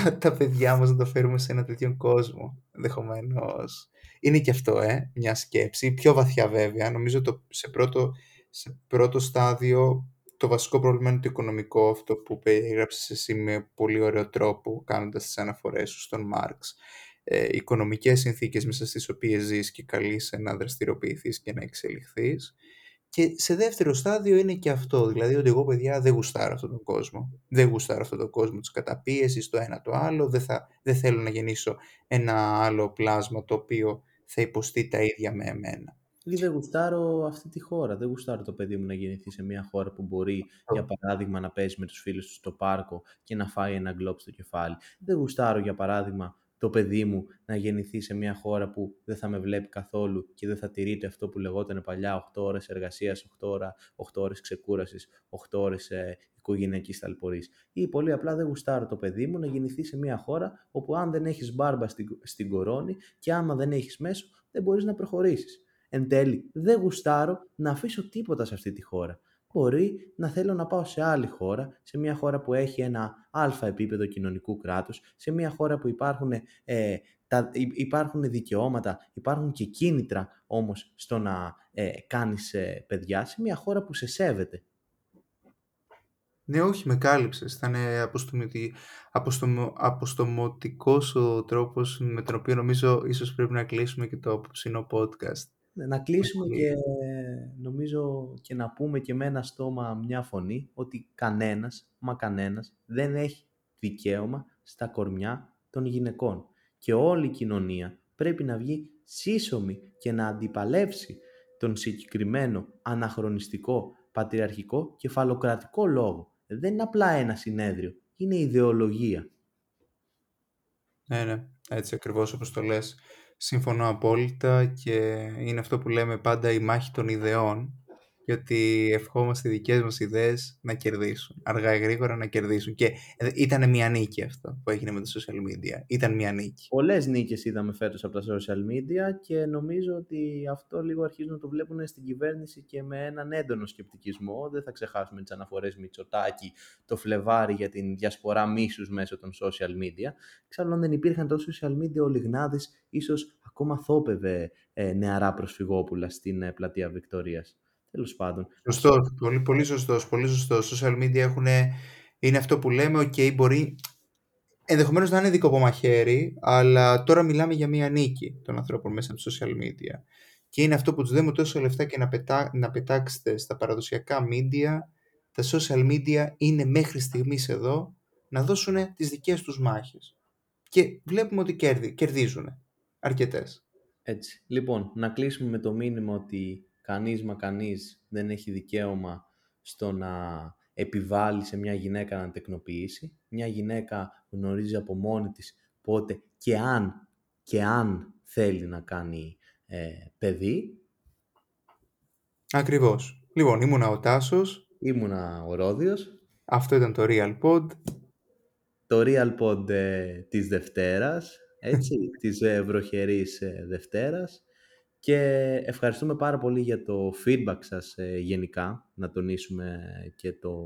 τα, τα παιδιά μας να τα φέρουμε σε ένα τέτοιο κόσμο, ενδεχομένως. Είναι και αυτό, ε, μια σκέψη, πιο βαθιά βέβαια. Νομίζω το, σε, πρώτο, σε πρώτο στάδιο το βασικό πρόβλημα είναι το οικονομικό, αυτό που περιγράψεις εσύ με πολύ ωραίο τρόπο, κάνοντας τις αναφορές σου στον Μάρξ. Ε, οικονομικές συνθήκες μέσα στις οποίες ζεις και καλείσαι να δραστηριοποιηθείς και να εξελιχθείς. Και σε δεύτερο στάδιο είναι και αυτό, δηλαδή ότι εγώ παιδιά δεν γουστάρω αυτόν τον κόσμο. Δεν γουστάρω αυτόν τον κόσμο της καταπίεσης, το ένα το άλλο, δεν, θα, δεν θέλω να γεννήσω ένα άλλο πλάσμα το οποίο θα υποστεί τα ίδια με εμένα. Ή δεν γουστάρω αυτή τη χώρα. Δεν γουστάρω το παιδί μου να γεννηθεί σε μια χώρα που μπορεί, για παράδειγμα, να παίζει με τους φίλους του στο πάρκο και να φάει ένα γκλόπ στο κεφάλι. Δεν γουστάρω, για παράδειγμα, το παιδί μου να γεννηθεί σε μια χώρα που δεν θα με βλέπει καθόλου και δεν θα τηρείται αυτό που λεγόταν παλιά 8 ώρες εργασίας, 8, ώρα, 8 ώρες ξεκούρασης, 8 ώρες ε, οικογενειακής ταλπορής. Ή πολύ απλά δεν γουστάρω το παιδί μου να γεννηθεί σε μια χώρα όπου αν δεν έχεις μπάρμπα στην, στην κορώνη και άμα δεν έχεις μέσο δεν μπορείς να προχωρήσεις. Εν τέλει, δεν γουστάρω να αφήσω τίποτα σε αυτή τη χώρα μπορεί να θέλω να πάω σε άλλη χώρα, σε μια χώρα που έχει ένα αλφα επίπεδο κοινωνικού κράτους, σε μια χώρα που υπάρχουν, ε, τα, υπάρχουν δικαιώματα, υπάρχουν και κίνητρα όμως στο να ε, κάνεις ε, παιδιά, σε μια χώρα που σε σέβεται. Ναι, όχι, με κάλυψες. Ήταν αποστομωτικός ο τρόπος με τον οποίο νομίζω ίσως πρέπει να κλείσουμε και το απόψινό podcast. Ναι, να κλείσουμε και νομίζω και να πούμε και με ένα στόμα μια φωνή ότι κανένας, μα κανένας δεν έχει δικαίωμα στα κορμιά των γυναικών. Και όλη η κοινωνία πρέπει να βγει σύσσωμη και να αντιπαλεύσει τον συγκεκριμένο αναχρονιστικό, πατριαρχικό, κεφαλοκρατικό λόγο. Δεν είναι απλά ένα συνέδριο, είναι ιδεολογία. Ναι, ναι, έτσι ακριβώς όπως το λες. Συμφωνώ απόλυτα και είναι αυτό που λέμε πάντα η μάχη των ιδεών γιατί ευχόμαστε οι δικές μας ιδέες να κερδίσουν, αργά ή γρήγορα να κερδίσουν. Και ε, ήταν μια νίκη αυτό που έγινε με τα social media. Ήταν μια νίκη. Πολλές νίκες είδαμε φέτος από τα social media και νομίζω ότι αυτό λίγο αρχίζουν να το βλέπουν στην κυβέρνηση και με έναν έντονο σκεπτικισμό. Δεν θα ξεχάσουμε τις αναφορές Μητσοτάκη το Φλεβάρι για την διασπορά μίσους μέσω των social media. Εξάλλου αν δεν υπήρχαν το social media ο Λιγνάδης ίσως ακόμα θόπευε ε, νεαρά προσφυγόπουλα στην ε, πλατεία Βικτορίας. Τέλος πάντων. Σωστό. Πολύ, πολύ σωστό. Πολύ σωστό. Social media έχουν, είναι αυτό που λέμε, OK, μπορεί ενδεχομένως να είναι δικό από μαχαίρι, αλλά τώρα μιλάμε για μία νίκη των ανθρώπων μέσα από social media. Και είναι αυτό που τους δίνουμε τόσο λεφτά και να, πετά, να πετάξετε στα παραδοσιακά media. Τα social media είναι μέχρι στιγμής εδώ να δώσουν τις δικές τους μάχες. Και βλέπουμε ότι κερδίζουν αρκετές. Έτσι. Λοιπόν, να κλείσουμε με το μήνυμα ότι κανείς μα κανείς δεν έχει δικαίωμα στο να επιβάλλει σε μια γυναίκα να τεκνοποιήσει. Μια γυναίκα γνωρίζει από μόνη της πότε και αν, και αν θέλει να κάνει ε, παιδί. Ακριβώς. Λοιπόν, ήμουνα ο Τάσος. Ήμουνα ο Ρόδιος. Αυτό ήταν το Real Pod. Το Real Pod ε, της Δευτέρας, έτσι, της ε, βροχερής ε, Δευτέρας. Και ευχαριστούμε πάρα πολύ για το feedback σας ε, γενικά, να τονίσουμε και, το,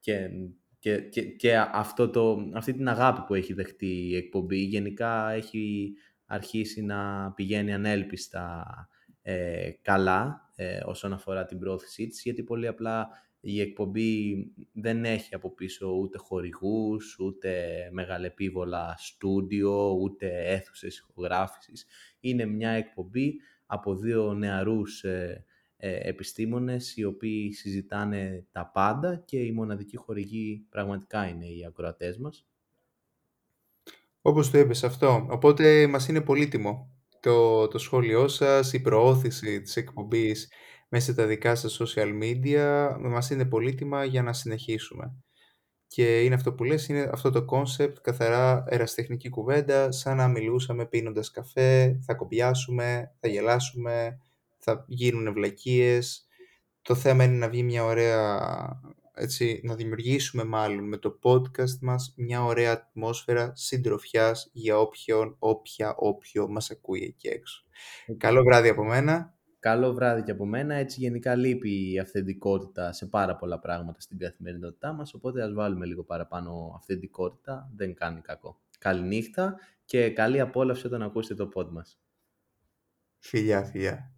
και, και, και, αυτό το, αυτή την αγάπη που έχει δεχτεί η εκπομπή. Γενικά έχει αρχίσει να πηγαίνει ανέλπιστα ε, καλά ε, όσον αφορά την πρόθεσή της, γιατί πολύ απλά η εκπομπή δεν έχει από πίσω ούτε χορηγούς, ούτε μεγαλεπίβολα στούντιο, ούτε αίθουσες ηχογράφησης. Είναι μια εκπομπή από δύο νεαρούς ε, ε, επιστήμονες οι οποίοι συζητάνε τα πάντα και η μοναδική χορηγή πραγματικά είναι οι ακροατές μας. Όπως το είπες αυτό. Οπότε μας είναι πολύτιμο το, το σχόλιο σας, η προώθηση της εκπομπής μέσα τα δικά σας social media μας είναι πολύτιμα για να συνεχίσουμε. Και είναι αυτό που λες, είναι αυτό το concept, καθαρά εραστεχνική κουβέντα, σαν να μιλούσαμε πίνοντας καφέ, θα κομπιάσουμε, θα γελάσουμε, θα γίνουν βλακίες. Το θέμα είναι να βγει μια ωραία, έτσι, να δημιουργήσουμε μάλλον με το podcast μας μια ωραία ατμόσφαιρα συντροφιάς για όποιον, όποια, όποιο μας ακούει εκεί έξω. Καλό βράδυ από μένα. Καλό βράδυ και από μένα. Έτσι γενικά λείπει η αυθεντικότητα σε πάρα πολλά πράγματα στην καθημερινότητά μας, οπότε ας βάλουμε λίγο παραπάνω αυθεντικότητα, δεν κάνει κακό. Καληνύχτα και καλή απόλαυση όταν ακούσετε το pod μας. Φιλιά, φιλιά.